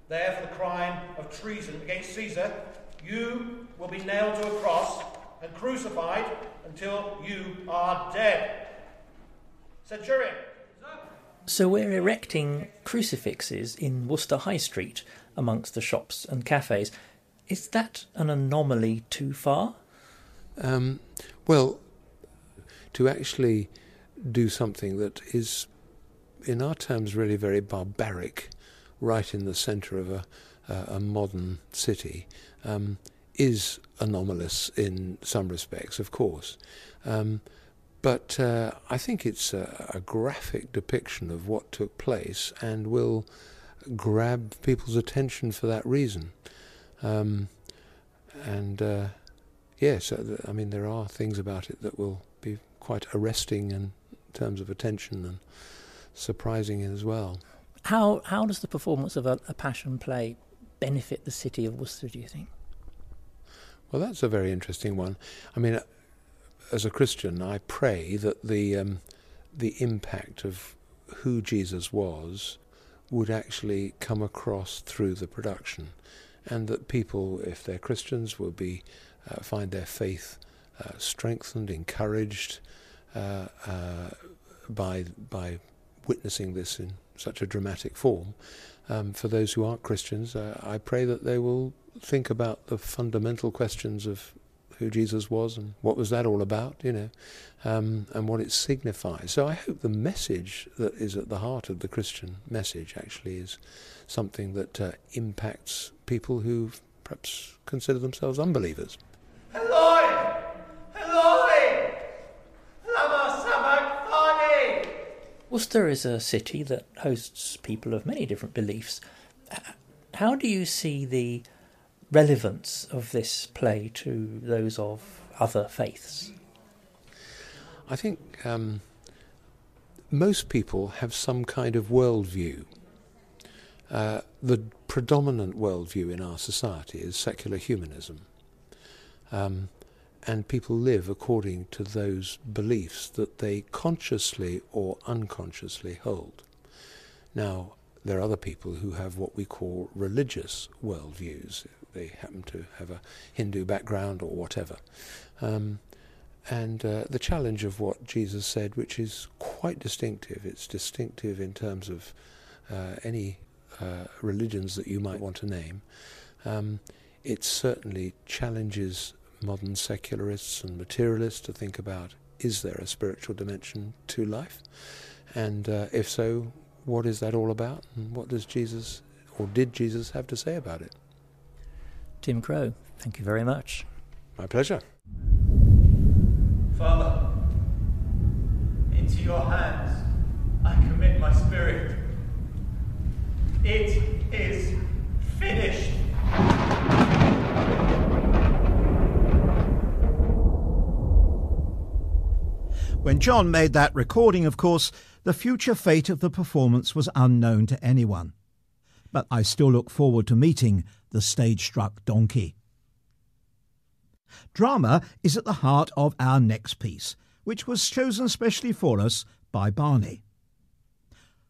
There, for the crime of treason against Caesar, you will be nailed to a cross and crucified until you are dead. Centurion. So we're erecting crucifixes in Worcester High Street amongst the shops and cafes. Is that an anomaly too far? Um, well, to actually do something that is, in our terms, really very barbaric, right in the centre of a, uh, a modern city, um, is anomalous in some respects, of course. Um, but uh, I think it's a, a, graphic depiction of what took place and will grab people's attention for that reason. Um, and uh, yes, uh, I mean, there are things about it that will be quite arresting in terms of attention and surprising as well. How, how does the performance of a, a passion play benefit the city of Worcester, do you think? Well, that's a very interesting one. I mean, as a Christian, I pray that the um, the impact of who Jesus was would actually come across through the production, and that people, if they're Christians, will be uh, find their faith uh, strengthened, encouraged uh, uh, by by witnessing this in such a dramatic form. Um, for those who aren't Christians, uh, I pray that they will think about the fundamental questions of who Jesus was and what was that all about, you know, um, and what it signifies. So I hope the message that is at the heart of the Christian message actually is something that uh, impacts people who perhaps consider themselves unbelievers. Eloi! Eloi! Lama sabachthani! Worcester is a city that hosts people of many different beliefs. How do you see the relevance of this play to those of other faiths? I think um, most people have some kind of worldview. Uh, the predominant worldview in our society is secular humanism. Um, and people live according to those beliefs that they consciously or unconsciously hold. Now, there are other people who have what we call religious worldviews. They happen to have a Hindu background or whatever. Um, and uh, the challenge of what Jesus said, which is quite distinctive, it's distinctive in terms of uh, any uh, religions that you might want to name, um, it certainly challenges modern secularists and materialists to think about is there a spiritual dimension to life? And uh, if so, what is that all about? And what does Jesus, or did Jesus, have to say about it? Tim Crow, thank you very much. My pleasure. Father, into your hands I commit my spirit. It is finished. When John made that recording, of course, the future fate of the performance was unknown to anyone. But I still look forward to meeting the stage struck donkey. Drama is at the heart of our next piece, which was chosen specially for us by Barney.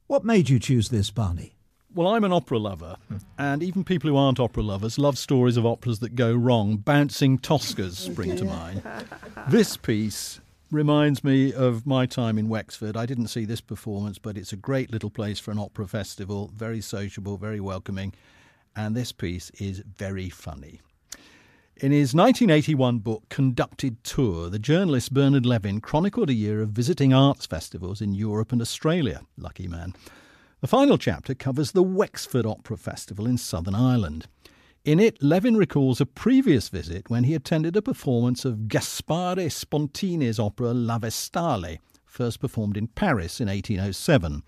What made you choose this, Barney? Well, I'm an opera lover, and even people who aren't opera lovers love stories of operas that go wrong. Bouncing Toscas spring to mind. This piece reminds me of my time in Wexford. I didn't see this performance, but it's a great little place for an opera festival, very sociable, very welcoming, and this piece is very funny. In his 1981 book, Conducted Tour, the journalist Bernard Levin chronicled a year of visiting arts festivals in Europe and Australia. Lucky man. The final chapter covers the Wexford Opera Festival in Southern Ireland. In it, Levin recalls a previous visit when he attended a performance of Gaspare Spontini's opera La Vestale, first performed in Paris in 1807.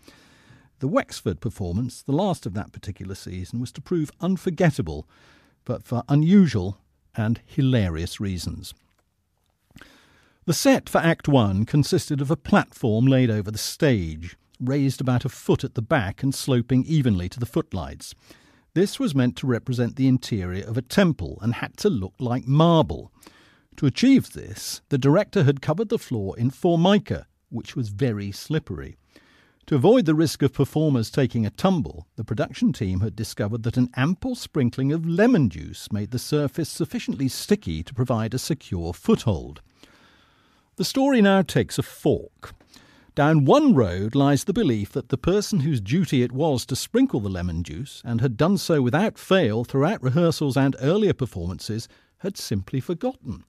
The Wexford performance, the last of that particular season, was to prove unforgettable, but for unusual and hilarious reasons. The set for Act One consisted of a platform laid over the stage, raised about a foot at the back and sloping evenly to the footlights. This was meant to represent the interior of a temple and had to look like marble. To achieve this, the director had covered the floor in formica, which was very slippery. To avoid the risk of performers taking a tumble, the production team had discovered that an ample sprinkling of lemon juice made the surface sufficiently sticky to provide a secure foothold. The story now takes a fork. Down one road lies the belief that the person whose duty it was to sprinkle the lemon juice, and had done so without fail throughout rehearsals and earlier performances, had simply forgotten.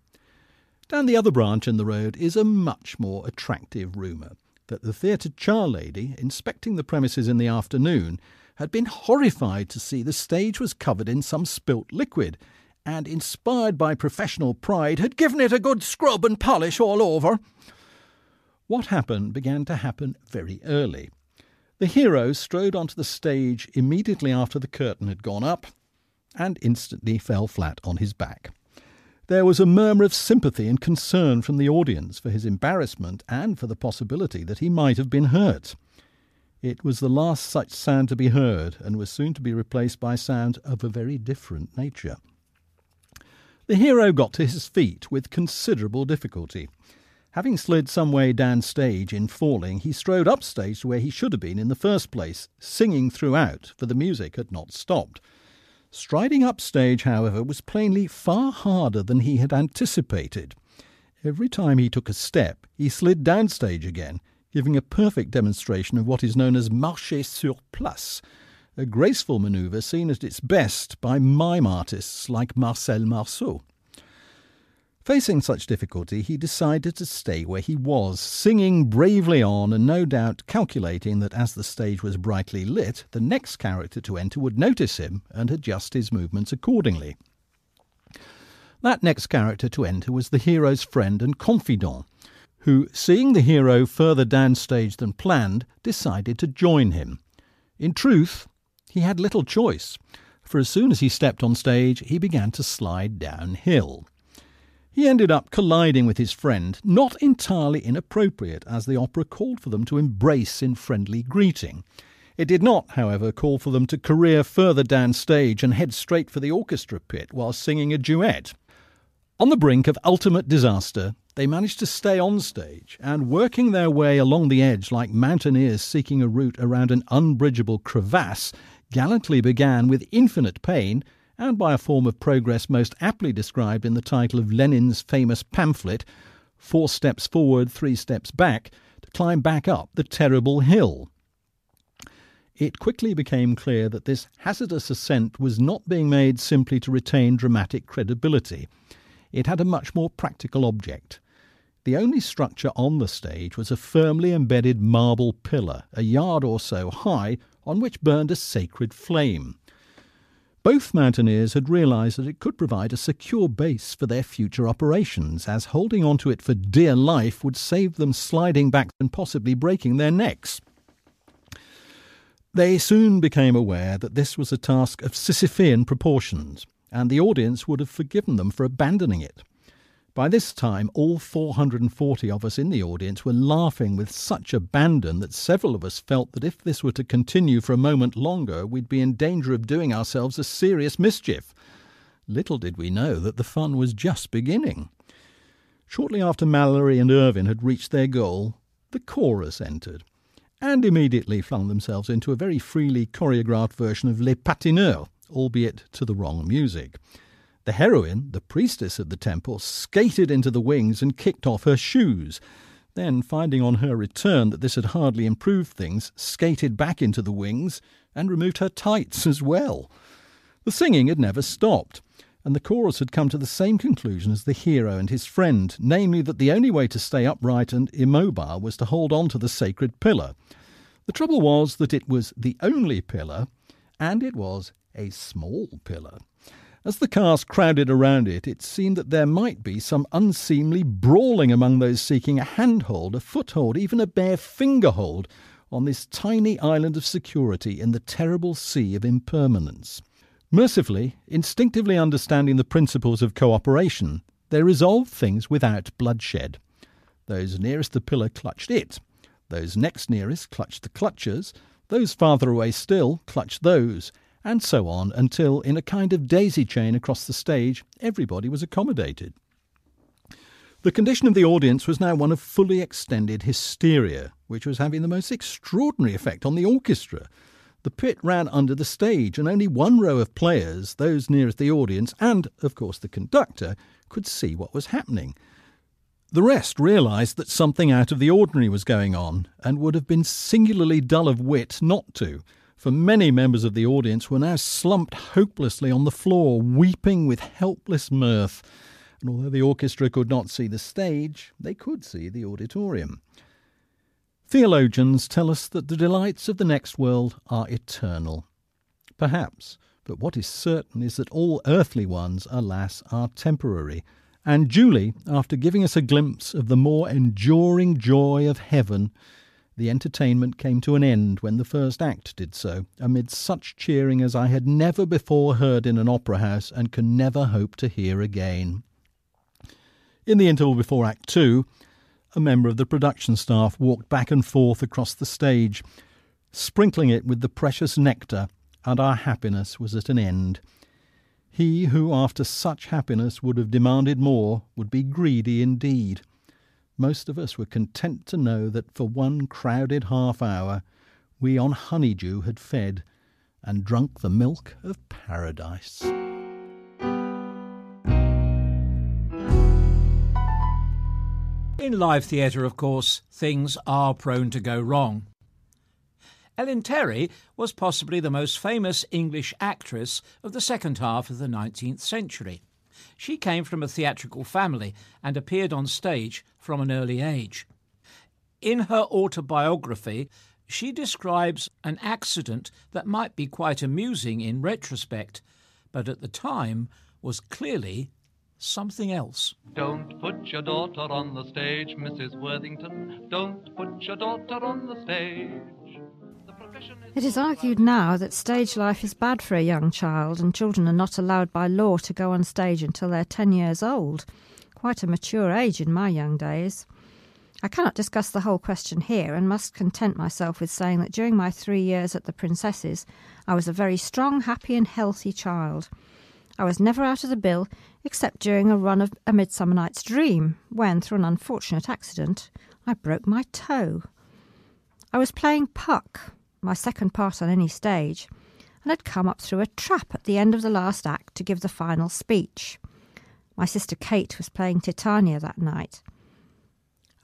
Down the other branch in the road is a much more attractive rumour that the theatre charlady, inspecting the premises in the afternoon, had been horrified to see the stage was covered in some spilt liquid, and, inspired by professional pride, had given it a good scrub and polish all over. What happened began to happen very early. The hero strode onto the stage immediately after the curtain had gone up and instantly fell flat on his back. There was a murmur of sympathy and concern from the audience for his embarrassment and for the possibility that he might have been hurt. It was the last such sound to be heard, and was soon to be replaced by sound of a very different nature. The hero got to his feet with considerable difficulty. Having slid some way down stage in falling, he strode upstage to where he should have been in the first place, singing throughout, for the music had not stopped. Striding upstage, however, was plainly far harder than he had anticipated. Every time he took a step, he slid downstage again, giving a perfect demonstration of what is known as marcher sur place, a graceful manoeuvre seen at its best by mime artists like Marcel Marceau. Facing such difficulty, he decided to stay where he was, singing bravely on, and no doubt calculating that as the stage was brightly lit, the next character to enter would notice him and adjust his movements accordingly. That next character to enter was the hero's friend and confidant, who, seeing the hero further downstage than planned, decided to join him. In truth, he had little choice, for as soon as he stepped on stage, he began to slide downhill. He ended up colliding with his friend, not entirely inappropriate, as the opera called for them to embrace in friendly greeting. It did not, however, call for them to career further downstage and head straight for the orchestra pit while singing a duet. On the brink of ultimate disaster, they managed to stay on stage and, working their way along the edge like mountaineers seeking a route around an unbridgeable crevasse, gallantly began with infinite pain and by a form of progress most aptly described in the title of Lenin's famous pamphlet, Four Steps Forward, Three Steps Back, to climb back up the terrible hill. It quickly became clear that this hazardous ascent was not being made simply to retain dramatic credibility. It had a much more practical object. The only structure on the stage was a firmly embedded marble pillar, a yard or so high, on which burned a sacred flame. Both mountaineers had realised that it could provide a secure base for their future operations, as holding on to it for dear life would save them sliding back and possibly breaking their necks. They soon became aware that this was a task of Sisyphean proportions, and the audience would have forgiven them for abandoning it. By this time, all 440 of us in the audience were laughing with such abandon that several of us felt that if this were to continue for a moment longer, we'd be in danger of doing ourselves a serious mischief. Little did we know that the fun was just beginning. Shortly after Mallory and Irvine had reached their goal, the chorus entered, and immediately flung themselves into a very freely choreographed version of Les Patineurs, albeit to the wrong music. The heroine, the priestess of the temple, skated into the wings and kicked off her shoes. Then, finding on her return that this had hardly improved things, skated back into the wings and removed her tights as well. The singing had never stopped, and the chorus had come to the same conclusion as the hero and his friend, namely that the only way to stay upright and immobile was to hold on to the sacred pillar. The trouble was that it was the only pillar, and it was a small pillar. As the cast crowded around it, it seemed that there might be some unseemly brawling among those seeking a handhold, a foothold, even a bare fingerhold on this tiny island of security in the terrible sea of impermanence. Mercifully, instinctively understanding the principles of cooperation, they resolved things without bloodshed. Those nearest the pillar clutched it, those next nearest clutched the clutchers, those farther away still clutched those, and so on until, in a kind of daisy chain across the stage, everybody was accommodated. The condition of the audience was now one of fully extended hysteria, which was having the most extraordinary effect on the orchestra. The pit ran under the stage, and only one row of players, those nearest the audience, and, of course, the conductor, could see what was happening. The rest realised that something out of the ordinary was going on, and would have been singularly dull of wit not to for many members of the audience were now slumped hopelessly on the floor, weeping with helpless mirth. And although the orchestra could not see the stage, they could see the auditorium. Theologians tell us that the delights of the next world are eternal. Perhaps, but what is certain is that all earthly ones, alas, are temporary. And Julie, after giving us a glimpse of the more enduring joy of heaven, the entertainment came to an end when the first act did so, amid such cheering as I had never before heard in an opera house and can never hope to hear again. In the interval before Act Two, a member of the production staff walked back and forth across the stage, sprinkling it with the precious nectar, and our happiness was at an end. He who, after such happiness, would have demanded more, would be greedy indeed most of us were content to know that for one crowded half hour we on honeydew had fed and drunk the milk of paradise. In live theatre, of course, things are prone to go wrong. Ellen Terry was possibly the most famous English actress of the second half of the 19th century. She came from a theatrical family and appeared on stage from an early age. In her autobiography, she describes an accident that might be quite amusing in retrospect, but at the time was clearly something else. Don't put your daughter on the stage, Mrs. Worthington. Don't put your daughter on the stage. It is argued now that stage life is bad for a young child, and children are not allowed by law to go on stage until they're 10 years old. quite a mature age in my young days. I cannot discuss the whole question here and must content myself with saying that during my three years at the Princesses, I was a very strong, happy, and healthy child. I was never out of the bill except during a run of A Midsummer Night's Dream, when, through an unfortunate accident, I broke my toe. I was playing Puck, my second part on any stage, and had come up through a trap at the end of the last act to give the final speech. My sister Kate was playing Titania that night.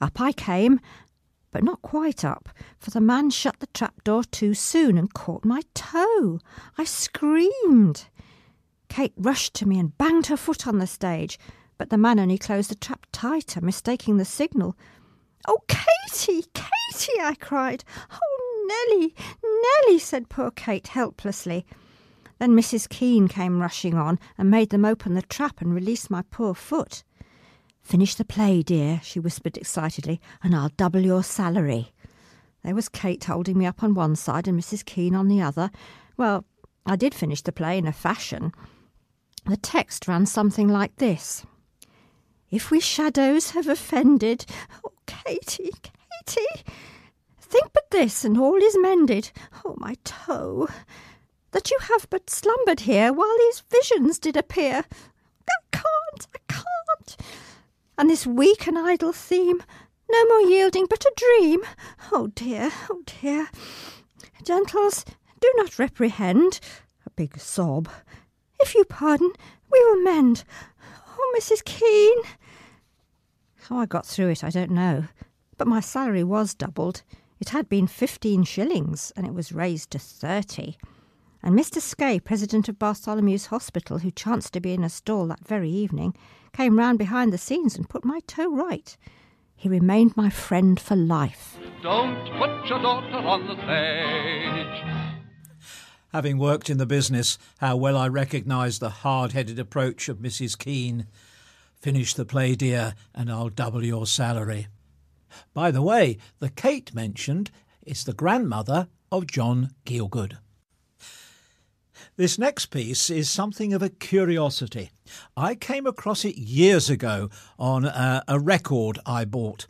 Up I came, but not quite up, for the man shut the trap door too soon and caught my toe. I screamed. Kate rushed to me and banged her foot on the stage, but the man only closed the trap tighter, mistaking the signal. Oh, Katie, Katie, I cried. Oh, Nellie, Nellie, said poor Kate helplessly. Then Mrs. Kean came rushing on and made them open the trap and release my poor foot. Finish the play, dear, she whispered excitedly, and I'll double your salary. There was Kate holding me up on one side and Mrs. Kean on the other. Well, I did finish the play in a fashion. The text ran something like this If we shadows have offended, oh, Katie, Katie, think but this, and all is mended. Oh, my toe, that you have but slumbered here while these visions did appear. I can't, I can't. And this weak and idle theme, no more yielding but a dream. Oh dear, oh dear. Gentles, do not reprehend. A big sob. If you pardon, we will mend. Oh, Mrs. Kean. How I got through it, I don't know. But my salary was doubled. It had been fifteen shillings, and it was raised to thirty. And Mr. Skey, president of Bartholomew's Hospital, who chanced to be in a stall that very evening, came round behind the scenes and put my toe right. He remained my friend for life. Don't put your daughter on the stage. Having worked in the business, how well I recognise the hard headed approach of Mrs. Kean. Finish the play, dear, and I'll double your salary. By the way, the Kate mentioned is the grandmother of John Gielgud. This next piece is something of a curiosity. I came across it years ago on a, a record I bought.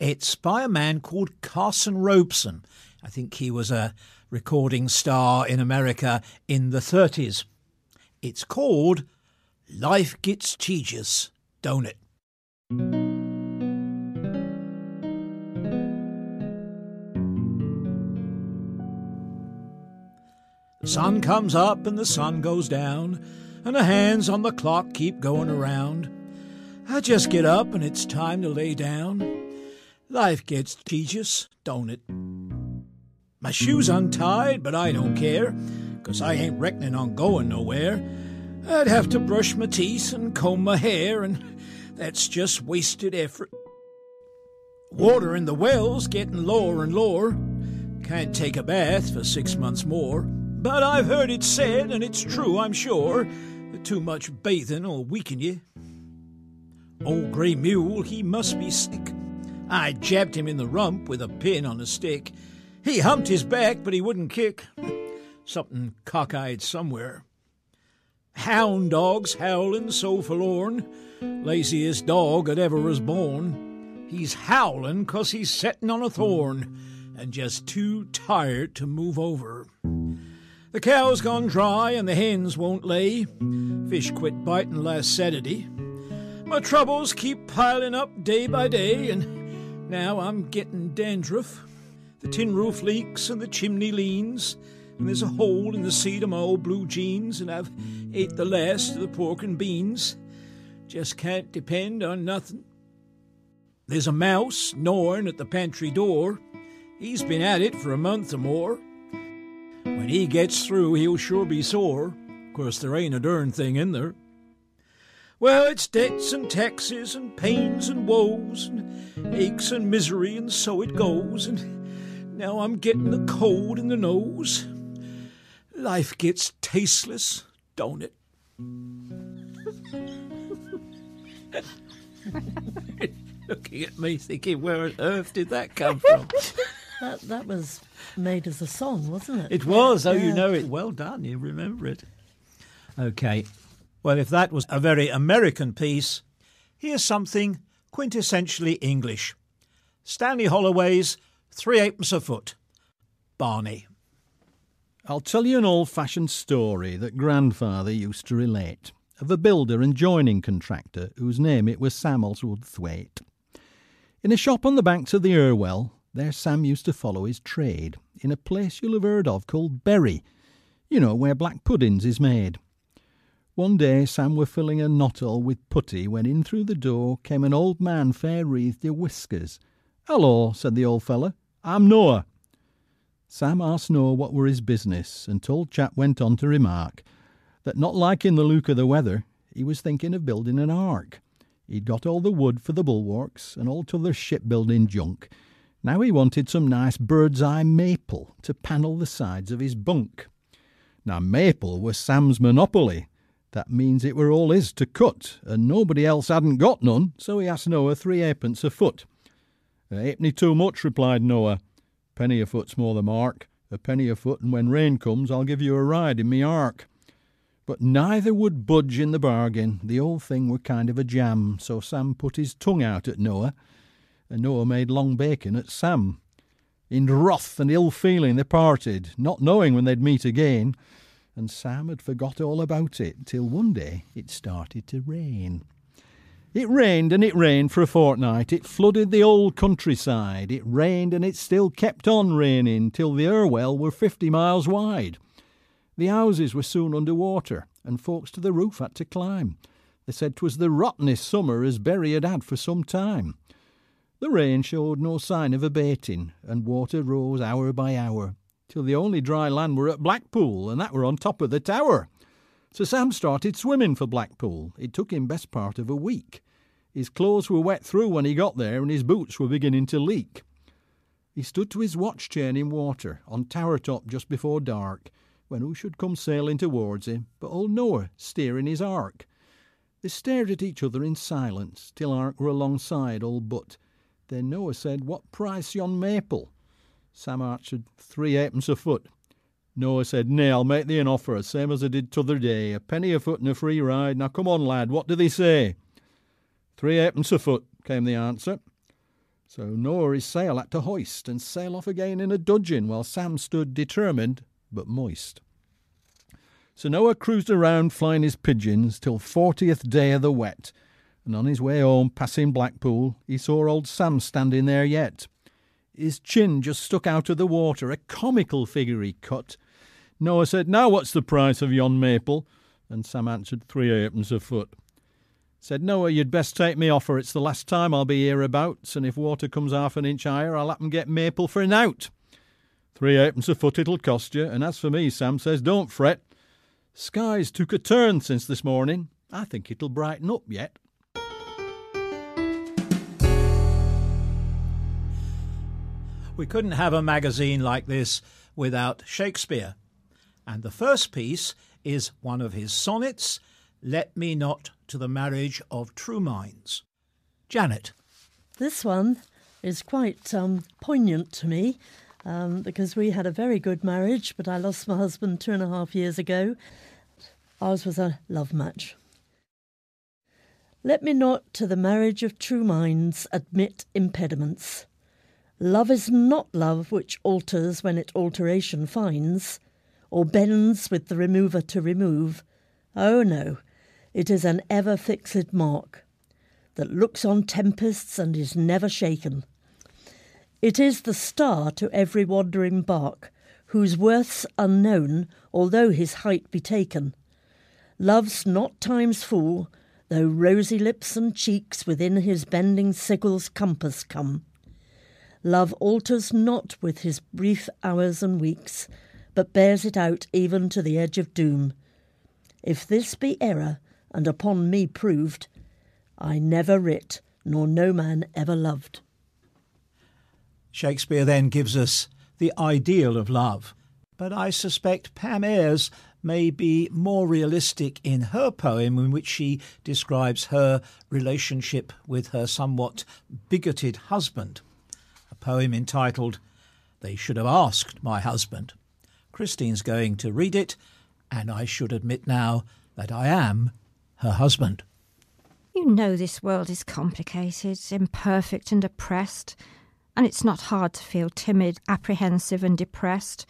It's by a man called Carson Robison. I think he was a recording star in America in the 30s. It's called Life Gets Tedious, Don't It? Sun comes up and the sun goes down, and the hands on the clock keep going around. I just get up and it's time to lay down. Life gets tedious, don't it? My shoes untied, but I don't care, 'cause I ain't reckoning on going nowhere. I'd have to brush my teeth and comb my hair, and that's just wasted effort. Water in the well's getting lower and lower. Can't take a bath for six months more. But I've heard it said, and it's true, I'm sure, that too much bathing'll weaken you. Old grey mule, he must be sick. I jabbed him in the rump with a pin on a stick. He humped his back, but he wouldn't kick. Something cockeyed somewhere. Hound dogs howling so forlorn, laziest dog that ever was born. He's howling 'cause he's settin' on a thorn, and just too tired to move over. The cow's gone dry and the hens won't lay. Fish quit biting last Saturday. My troubles keep piling up day by day, and now I'm getting dandruff. The tin roof leaks and the chimney leans, and there's a hole in the seat of my old blue jeans, and I've ate the last of the pork and beans. Just can't depend on nothing. There's a mouse gnawing at the pantry door. He's been at it for a month or more. When he gets through, he'll sure be sore. Of course there ain't a darn thing in there. Well, it's debts and taxes and pains and woes and aches and misery, and so it goes. And now I'm getting the cold in the nose. Life gets tasteless, don't it? Looking at me, thinking, where on earth did that come from? That that was made as a song, wasn't it? It was. Oh, you know it. Well done. You remember it. Okay. Well, if that was a very American piece, here's something quintessentially English. Stanley Holloway's Three Halfpence a Foot. Barney. I'll tell you an old fashioned story that grandfather used to relate of a builder and joining contractor whose name it was Sam Oswald Thwaite. In a shop on the banks of the Irwell, there Sam used to follow his trade, in a place you'll have heard of called Bury, you know, where black puddings is made. One day Sam were filling a knothole with putty when in through the door came an old man fair wreathed i' whiskers. Hello, said the old feller, I'm Noah. Sam asked Noah what were his business, and told chap went on to remark that not liking the look of the weather, he was thinking of building an ark. He'd got all the wood for the bulwarks and all t'other shipbuilding junk. Now he wanted some nice bird's eye maple to panel the sides of his bunk. Now maple was Sam's monopoly. That means it were all his to cut, and nobody else hadn't got none, so he asked Noah three halfpence a foot. A halfpenny too much, replied Noah. Penny a foot's more the mark. A penny a foot, and when rain comes, I'll give you a ride in me ark. But neither would budge in the bargain. The old thing were kind of a jam, so Sam put his tongue out at Noah, Noah made long bacon at Sam. In wrath and ill feeling they parted, not knowing when they'd meet again, and Sam had forgot all about it till one day it started to rain. It rained and it rained for a fortnight. It flooded the old countryside. It rained and it still kept on raining till the Irwell were fifty miles wide. The houses were soon under water, and folks to the roof had to climb. They said 'twas the rottenest summer as Bury had had for some time. The rain showed no sign of abating, and water rose hour by hour, till the only dry land were at Blackpool, and that were on top of the tower. So Sam started swimming for Blackpool. It took him best part of a week. His clothes were wet through when he got there, and his boots were beginning to leak. He stood to his watch chain in water, on tower top just before dark, when who should come sailing towards him but old Noah steering his ark. They stared at each other in silence till ark were alongside all but. Then Noah said, What price yon maple? Sam answered, Three a foot. Noah said, Nay, I'll make thee an offer, same as I did t'other day, a penny a foot and a free ride. Now come on, lad, what do they say? Three a foot, came the answer. So Noah his sail had to hoist and sail off again in a dudgeon, while Sam stood determined but moist. So Noah cruised around flying his pigeons till fortieth day of the wet, and on his way home, passing Blackpool, he saw old Sam standing there yet. His chin just stuck out of the water, a comical figure he cut. Noah said, Now what's the price of yon maple? And Sam answered, Three halfpence a foot. Said Noah, you'd best take me off, offer. It's the last time I'll be hereabouts, and if water comes half an inch higher, I'll happen get maple for an out. Three halfpence a foot it'll cost you, and as for me, Sam says, don't fret. Sky's took a turn since this morning. I think it'll brighten up yet. We couldn't have a magazine like this without Shakespeare. And the first piece is one of his sonnets, Let Me Not to the Marriage of True Minds. Janet. This one is quite um, poignant to me um, because we had a very good marriage, but I lost my husband two and a half years ago. Ours was a love match. Let me not to the marriage of true minds admit impediments. Love is not love which alters when it alteration finds, or bends with the remover to remove. Oh no, it is an ever fixed mark that looks on tempests and is never shaken. It is the star to every wandering bark, whose worth's unknown, although his height be taken. Love's not time's fool, though rosy lips and cheeks within his bending sickle's compass come. Love alters not with his brief hours and weeks, but bears it out even to the edge of doom. If this be error, and upon me proved, I never writ, nor no man ever loved. Shakespeare then gives us the ideal of love, but I suspect Pam Ayres may be more realistic in her poem, in which she describes her relationship with her somewhat bigoted husband. Poem entitled They Should Have Asked My Husband. Christine's going to read it, and I should admit now that I am her husband. You know this world is complicated, imperfect, and oppressed, and it's not hard to feel timid, apprehensive, and depressed.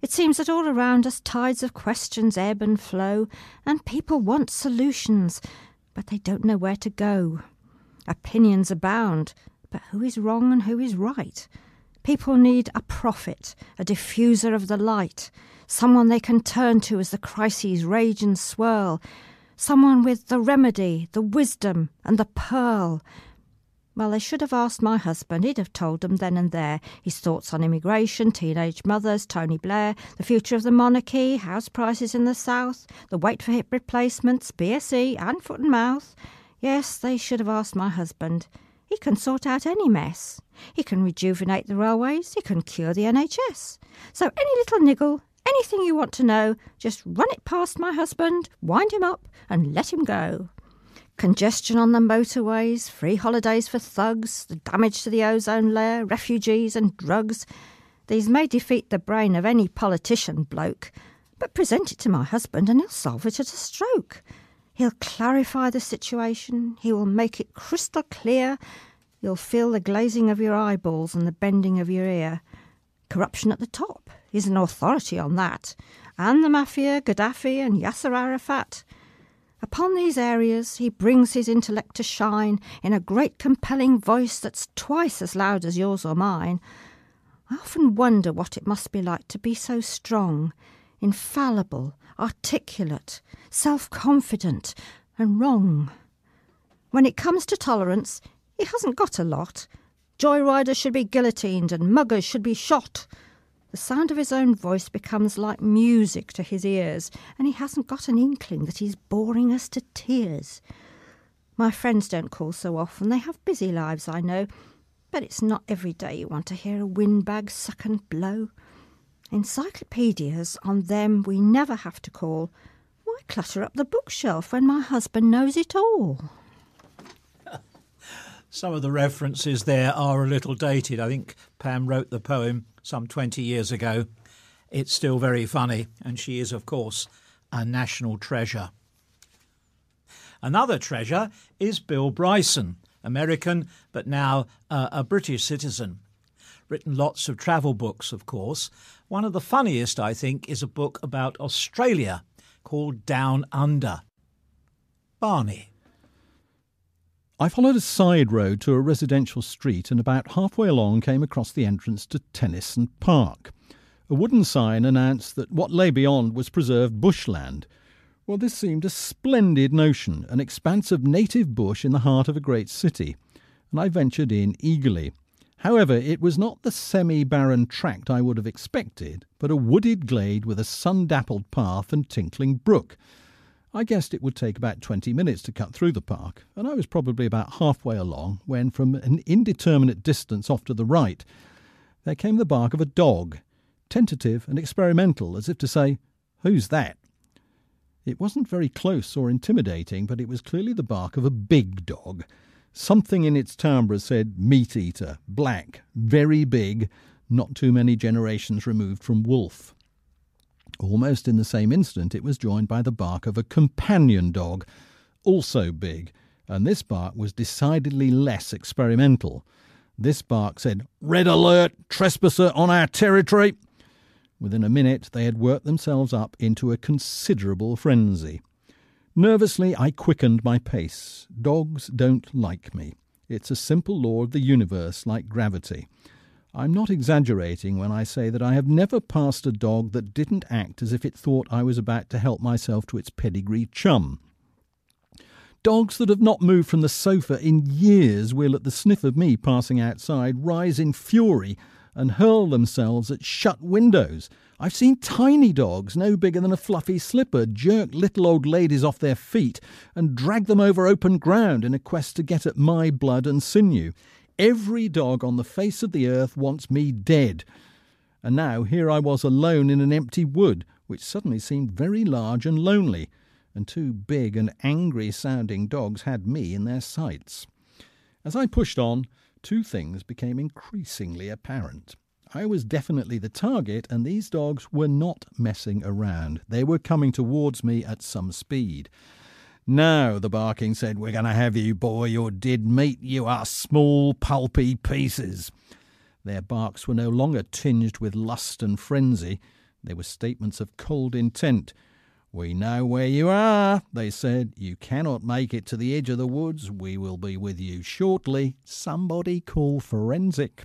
It seems that all around us tides of questions ebb and flow, and people want solutions, but they don't know where to go. Opinions abound, but who is wrong and who is right? People need a prophet, a diffuser of the light, someone they can turn to as the crises rage and swirl, someone with the remedy, the wisdom, and the pearl. Well, they should have asked my husband. He'd have told them then and there his thoughts on immigration, teenage mothers, Tony Blair, the future of the monarchy, house prices in the south, the wait for hip replacements, BSE, and foot and mouth. Yes, they should have asked my husband. He can sort out any mess. He can rejuvenate the railways. He can cure the NHS. So any little niggle, anything you want to know, just run it past my husband, wind him up, and let him go. Congestion on the motorways, free holidays for thugs, the damage to the ozone layer, refugees and drugs. These may defeat the brain of any politician bloke, but present it to my husband and he'll solve it at a stroke. He'll clarify the situation, he will make it crystal clear. You'll feel the glazing of your eyeballs and the bending of your ear. Corruption at the top. He's an authority on that. And the Mafia, Gaddafi, and Yasser Arafat. Upon these areas he brings his intellect to shine in a great compelling voice that's twice as loud as yours or mine. I often wonder what it must be like to be so strong, infallible, articulate, self confident, and wrong. When it comes to tolerance, he hasn't got a lot. Joyriders should be guillotined and muggers should be shot. The sound of his own voice becomes like music to his ears, and he hasn't got an inkling that he's boring us to tears. My friends don't call so often. They have busy lives, I know, but it's not every day you want to hear a windbag suck and blow. Encyclopedias, on them we never have to call. Why clutter up the bookshelf when my husband knows it all? Some of the references there are a little dated. I think Pam wrote the poem some 20 years ago. It's still very funny, and she is, of course, a national treasure. Another treasure is Bill Bryson, American but now uh, a British citizen. Written lots of travel books, of course. One of the funniest, I think, is a book about Australia called Down Under. Barney. I followed a side road to a residential street and about halfway along came across the entrance to Tennyson Park. A wooden sign announced that what lay beyond was preserved bushland. Well, this seemed a splendid notion, an expanse of native bush in the heart of a great city, and I ventured in eagerly. However, it was not the semi barren tract I would have expected, but a wooded glade with a sun dappled path and tinkling brook. I guessed it would take about 20 minutes to cut through the park, and I was probably about halfway along when, from an indeterminate distance off to the right, there came the bark of a dog, tentative and experimental, as if to say, Who's that? It wasn't very close or intimidating, but it was clearly the bark of a big dog. Something in its timbre said meat eater, black, very big, not too many generations removed from wolf. Almost in the same instant, it was joined by the bark of a companion dog, also big, and this bark was decidedly less experimental. This bark said, Red alert! Trespasser on our territory! Within a minute, they had worked themselves up into a considerable frenzy. Nervously, I quickened my pace. Dogs don't like me. It's a simple law of the universe, like gravity. I'm not exaggerating when I say that I have never passed a dog that didn't act as if it thought I was about to help myself to its pedigree chum. Dogs that have not moved from the sofa in years will, at the sniff of me passing outside, rise in fury and hurl themselves at shut windows. I've seen tiny dogs, no bigger than a fluffy slipper, jerk little old ladies off their feet and drag them over open ground in a quest to get at my blood and sinew. Every dog on the face of the earth wants me dead. And now here I was alone in an empty wood, which suddenly seemed very large and lonely, and two big and angry sounding dogs had me in their sights. As I pushed on, two things became increasingly apparent. I was definitely the target, and these dogs were not messing around. They were coming towards me at some speed. Now, the barking said, we're going to have you, boy. You're dead meat. You are small, pulpy pieces. Their barks were no longer tinged with lust and frenzy. They were statements of cold intent. We know where you are, they said. You cannot make it to the edge of the woods. We will be with you shortly. Somebody call forensic.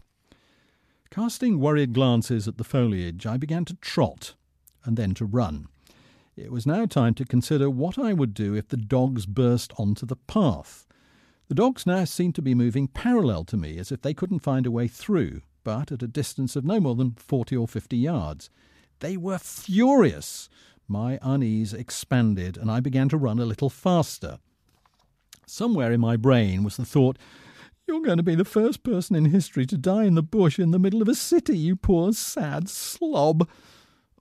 Casting worried glances at the foliage, I began to trot and then to run. It was now time to consider what I would do if the dogs burst onto the path. The dogs now seemed to be moving parallel to me, as if they couldn't find a way through, but at a distance of no more than forty or fifty yards. They were furious. My unease expanded, and I began to run a little faster. Somewhere in my brain was the thought, You're going to be the first person in history to die in the bush in the middle of a city, you poor sad slob.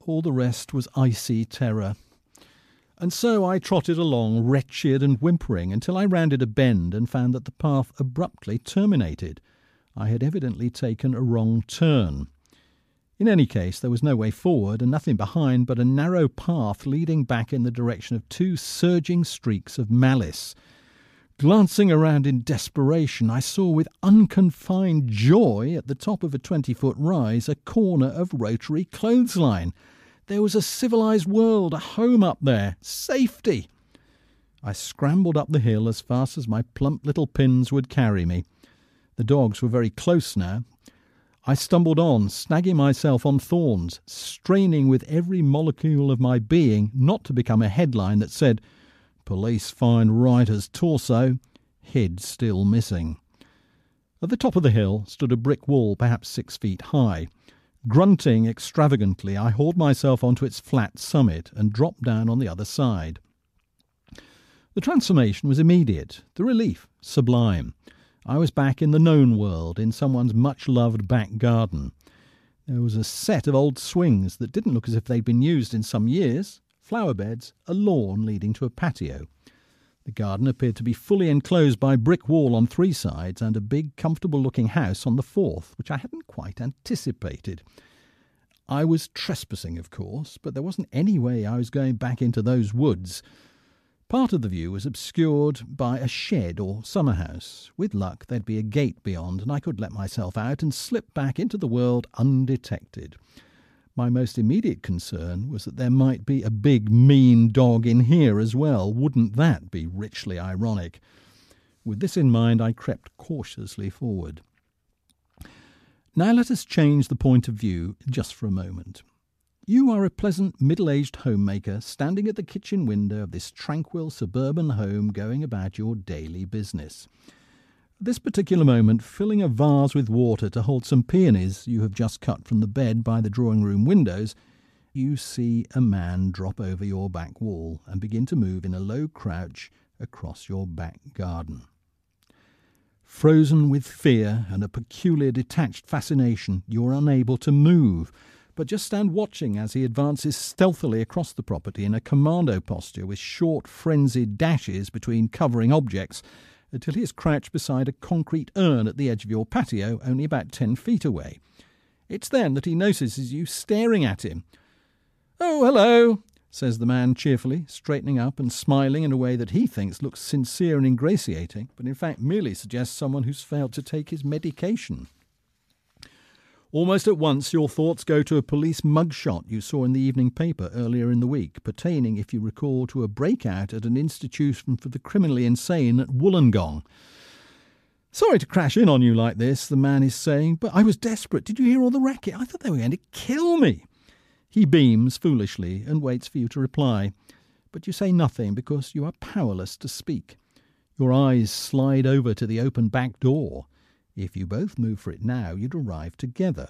All the rest was icy terror. And so I trotted along, wretched and whimpering, until I rounded a bend and found that the path abruptly terminated. I had evidently taken a wrong turn. In any case, there was no way forward and nothing behind but a narrow path leading back in the direction of two surging streaks of malice. Glancing around in desperation, I saw with unconfined joy at the top of a twenty foot rise a corner of rotary clothesline. There was a civilized world, a home up there, safety. I scrambled up the hill as fast as my plump little pins would carry me. The dogs were very close now. I stumbled on, snagging myself on thorns, straining with every molecule of my being not to become a headline that said, Police find writer's torso, head still missing. At the top of the hill stood a brick wall perhaps six feet high. Grunting extravagantly, I hauled myself onto its flat summit and dropped down on the other side. The transformation was immediate, the relief sublime. I was back in the known world, in someone's much loved back garden. There was a set of old swings that didn't look as if they'd been used in some years, flower beds, a lawn leading to a patio. The garden appeared to be fully enclosed by a brick wall on three sides and a big, comfortable looking house on the fourth, which I hadn't quite anticipated. I was trespassing, of course, but there wasn't any way I was going back into those woods. Part of the view was obscured by a shed or summer house. With luck, there'd be a gate beyond, and I could let myself out and slip back into the world undetected. My most immediate concern was that there might be a big, mean dog in here as well. Wouldn't that be richly ironic? With this in mind, I crept cautiously forward. Now let us change the point of view just for a moment. You are a pleasant middle aged homemaker standing at the kitchen window of this tranquil suburban home going about your daily business. At this particular moment, filling a vase with water to hold some peonies you have just cut from the bed by the drawing room windows, you see a man drop over your back wall and begin to move in a low crouch across your back garden. Frozen with fear and a peculiar detached fascination, you are unable to move, but just stand watching as he advances stealthily across the property in a commando posture with short, frenzied dashes between covering objects until he is crouched beside a concrete urn at the edge of your patio, only about ten feet away. It's then that he notices you staring at him. Oh, hello, says the man cheerfully, straightening up and smiling in a way that he thinks looks sincere and ingratiating, but in fact merely suggests someone who's failed to take his medication. Almost at once, your thoughts go to a police mugshot you saw in the evening paper earlier in the week, pertaining, if you recall, to a breakout at an institution for the criminally insane at Wollongong. Sorry to crash in on you like this, the man is saying, but I was desperate. Did you hear all the racket? I thought they were going to kill me. He beams foolishly and waits for you to reply, but you say nothing because you are powerless to speak. Your eyes slide over to the open back door. If you both move for it now, you'd arrive together.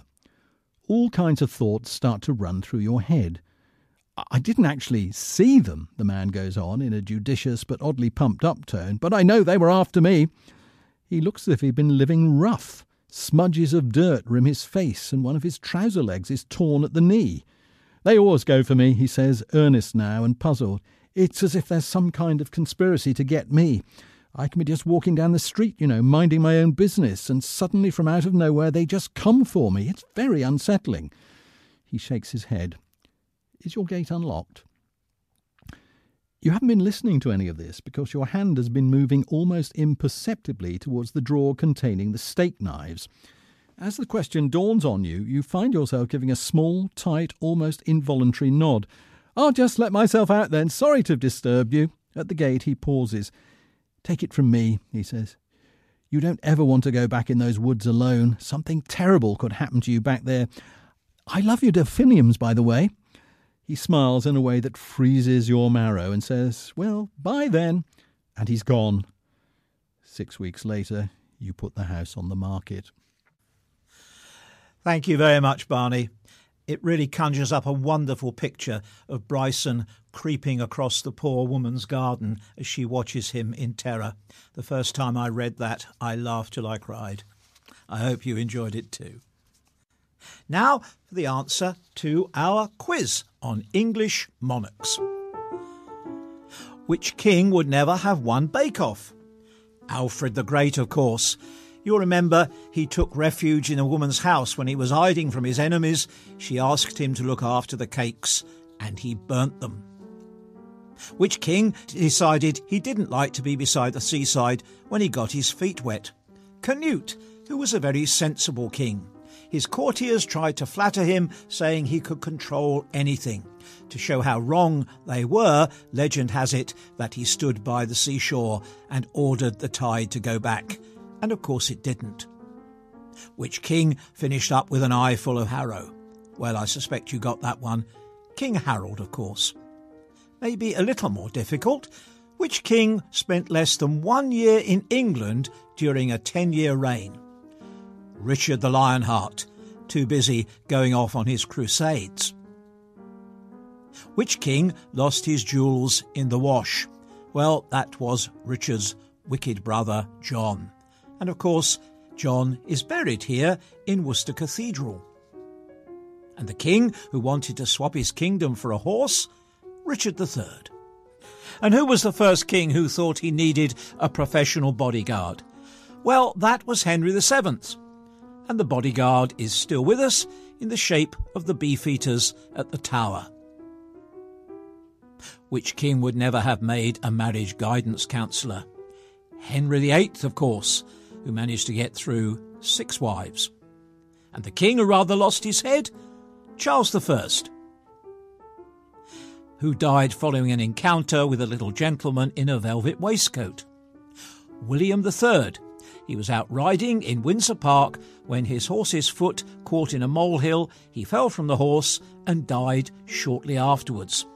All kinds of thoughts start to run through your head. I didn't actually see them, the man goes on in a judicious but oddly pumped up tone, but I know they were after me. He looks as if he'd been living rough. Smudges of dirt rim his face, and one of his trouser legs is torn at the knee. They always go for me, he says, earnest now and puzzled. It's as if there's some kind of conspiracy to get me. I can be just walking down the street, you know, minding my own business, and suddenly from out of nowhere they just come for me. It's very unsettling. He shakes his head. Is your gate unlocked? You haven't been listening to any of this because your hand has been moving almost imperceptibly towards the drawer containing the steak knives. As the question dawns on you, you find yourself giving a small, tight, almost involuntary nod. I'll just let myself out then. Sorry to have disturbed you. At the gate, he pauses. Take it from me, he says. You don't ever want to go back in those woods alone. Something terrible could happen to you back there. I love your delphiniums, by the way. He smiles in a way that freezes your marrow and says, Well, bye then. And he's gone. Six weeks later, you put the house on the market. Thank you very much, Barney. It really conjures up a wonderful picture of Bryson creeping across the poor woman's garden as she watches him in terror. The first time I read that, I laughed till I cried. I hope you enjoyed it too. Now for the answer to our quiz on English monarchs. Which king would never have won Bake Off? Alfred the Great, of course. You'll remember he took refuge in a woman's house when he was hiding from his enemies. She asked him to look after the cakes, and he burnt them. Which king decided he didn't like to be beside the seaside when he got his feet wet? Canute, who was a very sensible king. His courtiers tried to flatter him, saying he could control anything. To show how wrong they were, legend has it that he stood by the seashore and ordered the tide to go back and of course it didn't. Which king finished up with an eye full of harrow? Well, I suspect you got that one. King Harold, of course. Maybe a little more difficult. Which king spent less than one year in England during a ten year reign? Richard the Lionheart, too busy going off on his crusades. Which king lost his jewels in the wash? Well, that was Richard's wicked brother, John. And of course, John is buried here in Worcester Cathedral. And the king who wanted to swap his kingdom for a horse? Richard III. And who was the first king who thought he needed a professional bodyguard? Well, that was Henry VII. And the bodyguard is still with us in the shape of the beefeaters at the Tower. Which king would never have made a marriage guidance counsellor? Henry VIII, of course, who managed to get through six wives. And the king who rather lost his head? Charles I, who died following an encounter with a little gentleman in a velvet waistcoat. William III, he was out riding in Windsor Park when his horse's foot caught in a molehill, he fell from the horse and died shortly afterwards.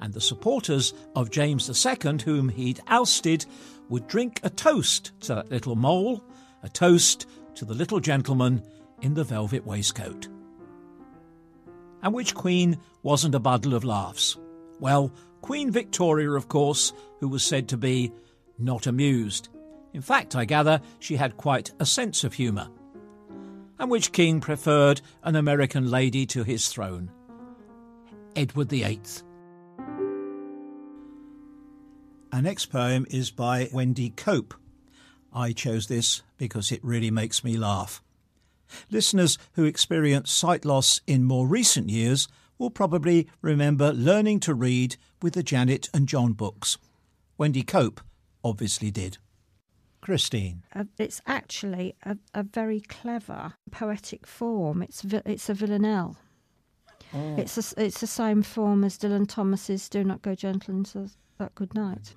And the supporters of James II, whom he'd ousted, would drink a toast to that little mole, a toast to the little gentleman in the velvet waistcoat. And which queen wasn't a bundle of laughs? Well, Queen Victoria, of course, who was said to be not amused. In fact, I gather she had quite a sense of humour. And which king preferred an American lady to his throne? Edward VIII. Our next poem is by Wendy Cope. I chose this because it really makes me laugh. Listeners who experienced sight loss in more recent years will probably remember learning to read with the Janet and John books. Wendy Cope obviously did. Christine. Uh, it's actually a, a, very clever poetic form. It's vi- it's a villanelle. Oh. It's a, it's the same form as Dylan Thomas's "Do Not Go Gentle into That Good Night."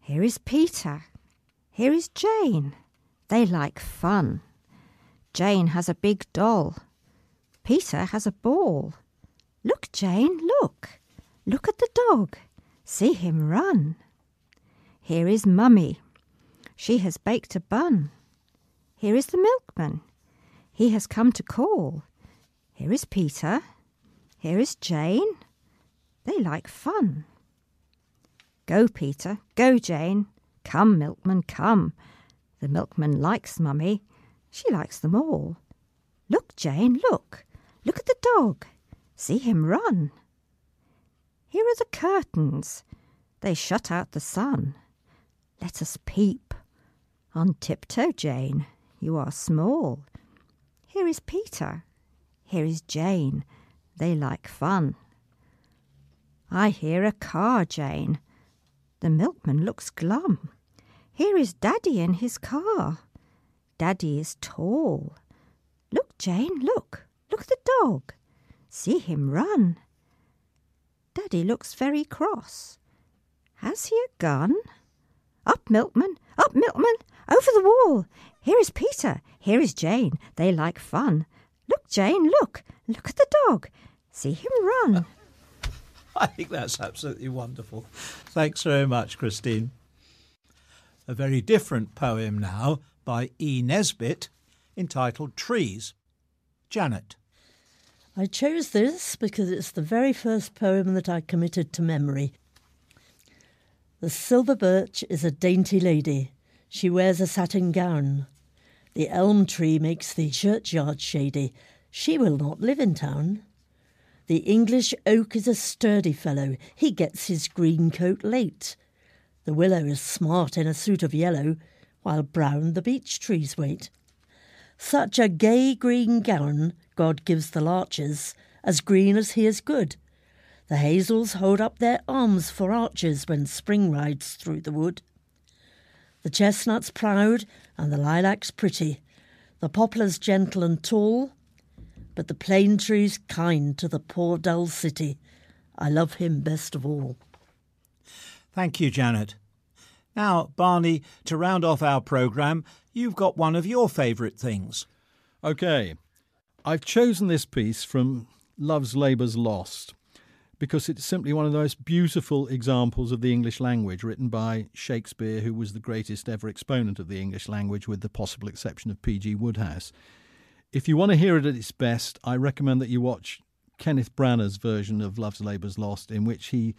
Here is Peter. Here is Jane. They like fun. Jane has a big doll. Peter has a ball. Look, Jane, look. Look at the dog. See him run. Here is Mummy. She has baked a bun. Here is the milkman. He has come to call. Here is Peter. Here is Jane. They like fun. Go, Peter. Go, Jane. Come, milkman, come. The milkman likes Mummy. She likes them all. Look, Jane, look. Look at the dog. See him run. Here are the curtains. They shut out the sun. Let us peep. On tiptoe, Jane. You are small. Here is Peter. Here is Jane. They like fun. I hear a car, Jane. The milkman looks glum. Here is Daddy in his car. Daddy is tall. Look, Jane, look. Look at the dog. See him run. Daddy looks very cross. Has he a gun? Up, milkman! Up, milkman! Over the wall! Here is Peter! Here is Jane! They like fun. Look, Jane, look! Look at the dog! See him run! I think that's absolutely wonderful. Thanks very much, Christine. A very different poem now by E. Nesbit entitled Trees. Janet. I chose this because it's the very first poem that I committed to memory. The silver birch is a dainty lady. She wears a satin gown. The elm tree makes the churchyard shady. She will not live in town. The English oak is a sturdy fellow. He gets his green coat late. The willow is smart in a suit of yellow, while brown the beech trees wait. Such a gay green gown God gives the larches, as green as he is good. The hazels hold up their arms for arches when spring rides through the wood. The chestnut's proud and the lilac's pretty, the poplar's gentle and tall, but the plane tree's kind to the poor dull city. I love him best of all. Thank you, Janet. Now, Barney, to round off our programme, you've got one of your favourite things. OK. I've chosen this piece from Love's Labour's Lost because it's simply one of the most beautiful examples of the English language written by Shakespeare, who was the greatest ever exponent of the English language, with the possible exception of P.G. Wodehouse. If you want to hear it at its best, I recommend that you watch Kenneth Branagh's version of Love's Labour's Lost, in which he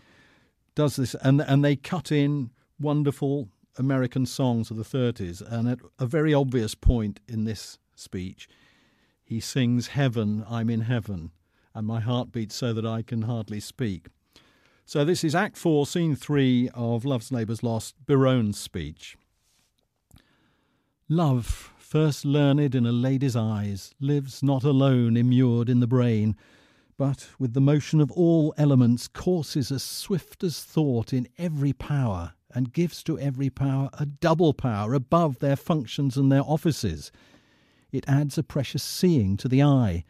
does this, and and they cut in wonderful American songs of the 30s, and at a very obvious point in this speech, he sings "Heaven, I'm in heaven." and my heart beats so that I can hardly speak. So, this is Act 4, Scene 3 of Love's Labour's Lost, Biron's speech. Love, first learned in a lady's eyes, lives not alone immured in the brain, but with the motion of all elements courses as swift as thought in every power, and gives to every power a double power above their functions and their offices. It adds a precious seeing to the eye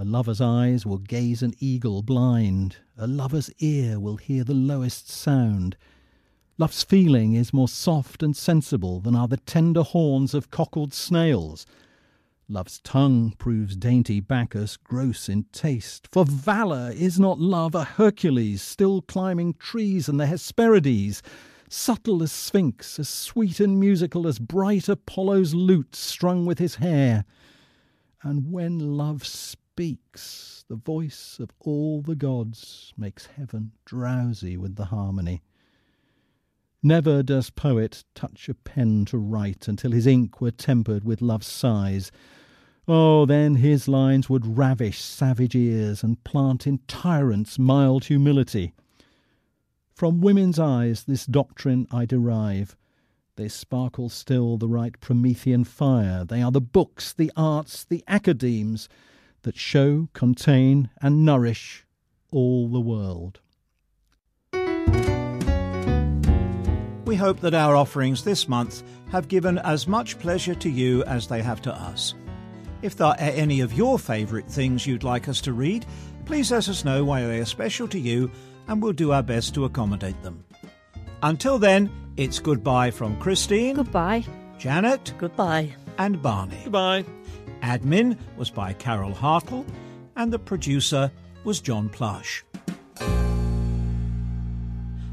a lover's eyes will gaze an eagle blind, a lover's ear will hear the lowest sound. Love's feeling is more soft and sensible than are the tender horns of cockled snails. Love's tongue proves dainty Bacchus gross in taste, for valour is not love a Hercules still climbing trees and the Hesperides, subtle as Sphinx, as sweet and musical as bright Apollo's lute strung with his hair. And when love speaks, the voice of all the gods makes heaven drowsy with the harmony. Never does poet touch a pen to write until his ink were tempered with love's sighs. Oh, then his lines would ravish savage ears and plant in tyrants mild humility. From women's eyes this doctrine I derive. They sparkle still the right Promethean fire. They are the books, the arts, the academes that show, contain, and nourish all the world. We hope that our offerings this month have given as much pleasure to you as they have to us. If there are any of your favourite things you'd like us to read, please let us know why they are special to you and we'll do our best to accommodate them. Until then, it's goodbye from Christine. Goodbye. Janet. Goodbye. And Barney. Goodbye. Admin was by Carol Hartle, and the producer was John Plush.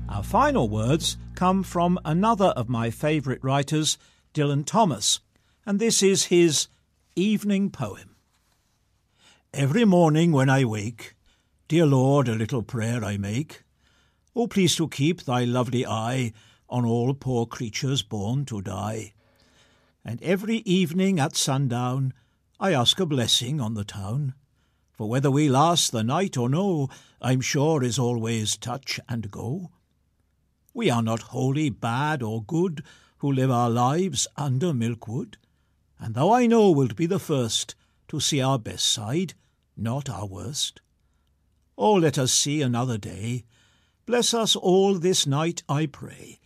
Our final words come from another of my favourite writers, Dylan Thomas, and this is his evening poem. Every morning when I wake, dear Lord, a little prayer I make. Oh, please to keep thy lovely eye on all poor creatures born to die. And every evening at sundown, I ask a blessing on the town. For whether we last the night or no, I'm sure is always touch and go. We are not wholly bad or good who live our lives under Milkwood, and thou I know wilt be the first to see our best side, not our worst. Oh, let us see another day, Bless us all this night, I pray,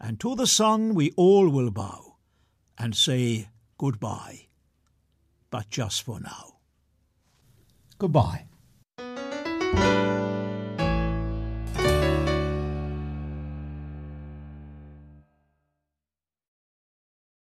and to the sun we all will bow and say goodbye, but just for now. Goodbye.